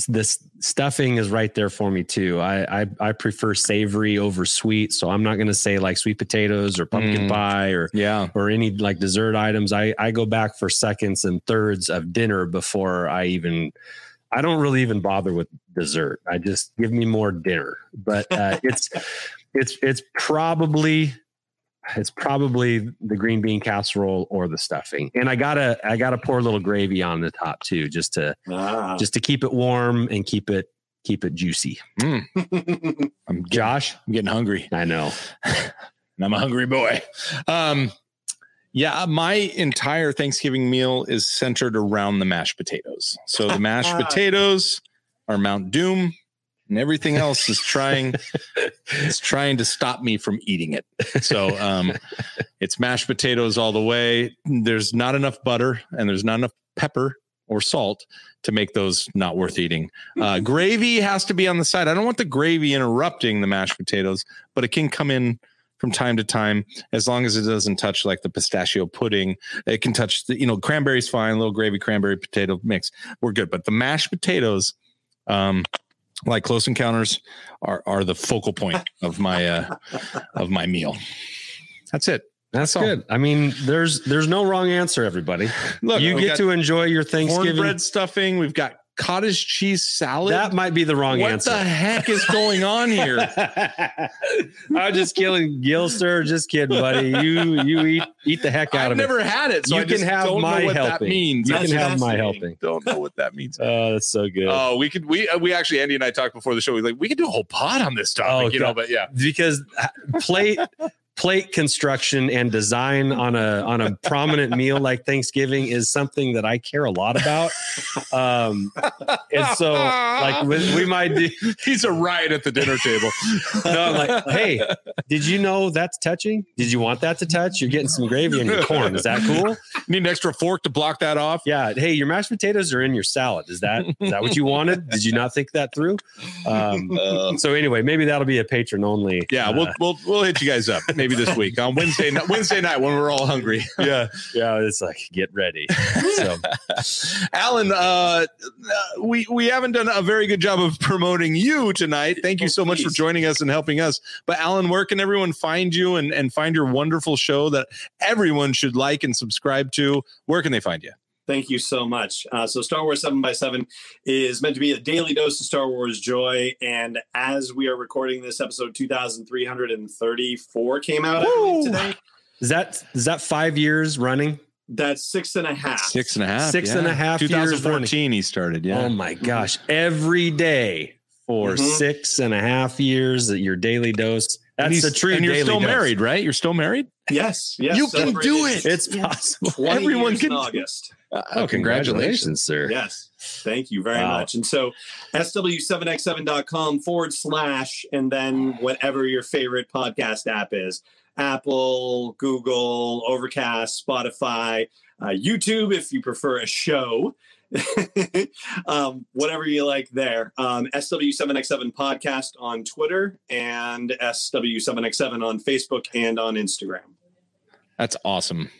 this stuffing is right there for me too. I I, I prefer savory over sweet, so I'm not going to say like sweet potatoes or pumpkin Mm. pie or Yeah. or any like dessert items. I I go back for seconds and thirds of dinner before I even. I don't really even bother with dessert. I just give me more dinner. But uh, it's it's it's probably it's probably the green bean casserole or the stuffing. And I gotta I gotta pour a little gravy on the top too, just to ah. just to keep it warm and keep it keep it juicy. I'm getting, Josh, I'm getting hungry. I know. and I'm a hungry boy. Um, yeah, my entire Thanksgiving meal is centered around the mashed potatoes. So the mashed potatoes are Mount Doom, and everything else is trying is trying to stop me from eating it. So um, it's mashed potatoes all the way. There's not enough butter and there's not enough pepper or salt to make those not worth eating. Uh, gravy has to be on the side. I don't want the gravy interrupting the mashed potatoes, but it can come in from time to time as long as it doesn't touch like the pistachio pudding. It can touch the, you know, cranberries fine, little gravy, cranberry potato mix. We're good. But the mashed potatoes, um, like close encounters are are the focal point of my uh of my meal. That's it. That's all. good. I mean, there's there's no wrong answer, everybody. Look, you get to enjoy your Thanksgiving. cornbread stuffing. We've got cottage cheese salad. That might be the wrong what answer. What the heck is going on here? I'm just killing Gil, sir. Just kidding, buddy. You you eat eat the heck out I've of it. I've never had it, so You I can just have don't my know what that helping. means. You That's can have my helping. don't know what that means. Oh, that's so good. Oh, we could we uh, we actually Andy and I talked before the show. We like we could do a whole pod on this topic, Oh, you know. But yeah, because uh, plate plate construction and design on a on a prominent meal like Thanksgiving is something that I care a lot about. Um, and so like we, we might do. he's a riot at the dinner table. No, I'm like, hey, did you know that's touching? Did you want that to touch? You're getting some gravy in your corn. Is that cool? Need an extra fork to block that off. Yeah. Hey, your mashed potatoes are in your salad. Is that is that what you wanted? Did you not think that through? Um, Uh, so anyway, maybe that'll be a patron only. yeah, uh, we'll we'll we'll hit you guys up maybe this week on Wednesday ni- Wednesday night when we're all hungry. yeah, yeah. It's like get ready. So Alan, uh, we we haven't done a very good job of promoting you tonight. Thank you Oh, so much for joining us and helping us. But Alan, where can everyone find you and, and find your wonderful show that everyone should like and subscribe to? Where can they find you? Thank you so much. Uh, so, Star Wars 7 by 7 is meant to be a daily dose of Star Wars joy. And as we are recording this, episode 2334 came out believe, today. is that is that five years running? That's six and a half. Six and a half. Six and a half years 2014 he started. Yeah. Oh my gosh. Every day for Mhm. six and a half years at your daily dose. And That's he's- the true And you're still dose. married, right? You're still married? Yes, yes. You can do it. It's possible. 20 Everyone years can- in August. Oh, congratulations, sir. Yes. Thank you very Wow. much. And so SW7x7.com forward slash, and then whatever your favorite podcast app is Apple, Google, Overcast, Spotify, uh, YouTube, if you prefer a show. um, whatever you like there. Um, SW7x7 podcast on Twitter and SW7x7 on Facebook and on Instagram. That's awesome.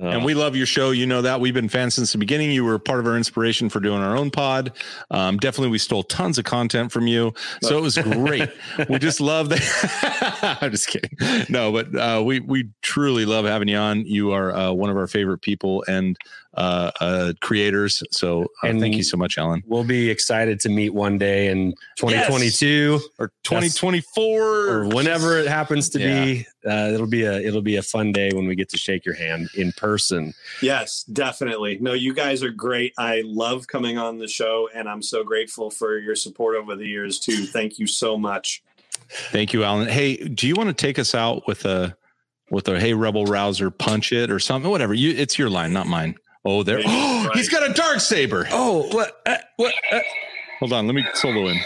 Uh, and we love your show. You know that we've been fans since the beginning. You were part of our inspiration for doing our own pod. Um, definitely, we stole tons of content from you, so it was great. we just love that. I'm just kidding. No, but uh, we we truly love having you on. You are uh, one of our favorite people and uh, uh, creators. So uh, And- thank you so much, Alan. we'll be excited to meet one day in 2022 Or 2024 or whenever it happens to Yeah. be. Uh, it'll be a it'll be a fun day when we get to shake your hand in person. Yes, definitely. No, you guys are great. I love coming on the show, and I'm so grateful for your support over the years too. Thank you so much. Thank you, Alan. Hey, do you want to take us out with a with a hey rebel rouser punch it or something? Whatever. You it's your line, not mine. Oh, there. Right. he's got a dark saber. Oh, what? Uh, what? Uh, Hold on, let me solo in.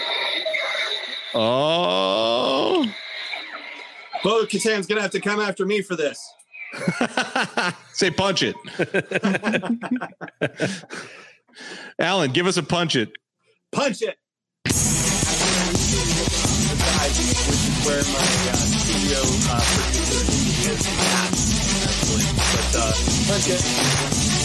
Oh. Bo Katan's gonna have to come after me for this. Say punch it. Alan, give us a punch it. Punch it. Guys, Which is where my uh, studio uh, producer is at, actually. But uh, punch it.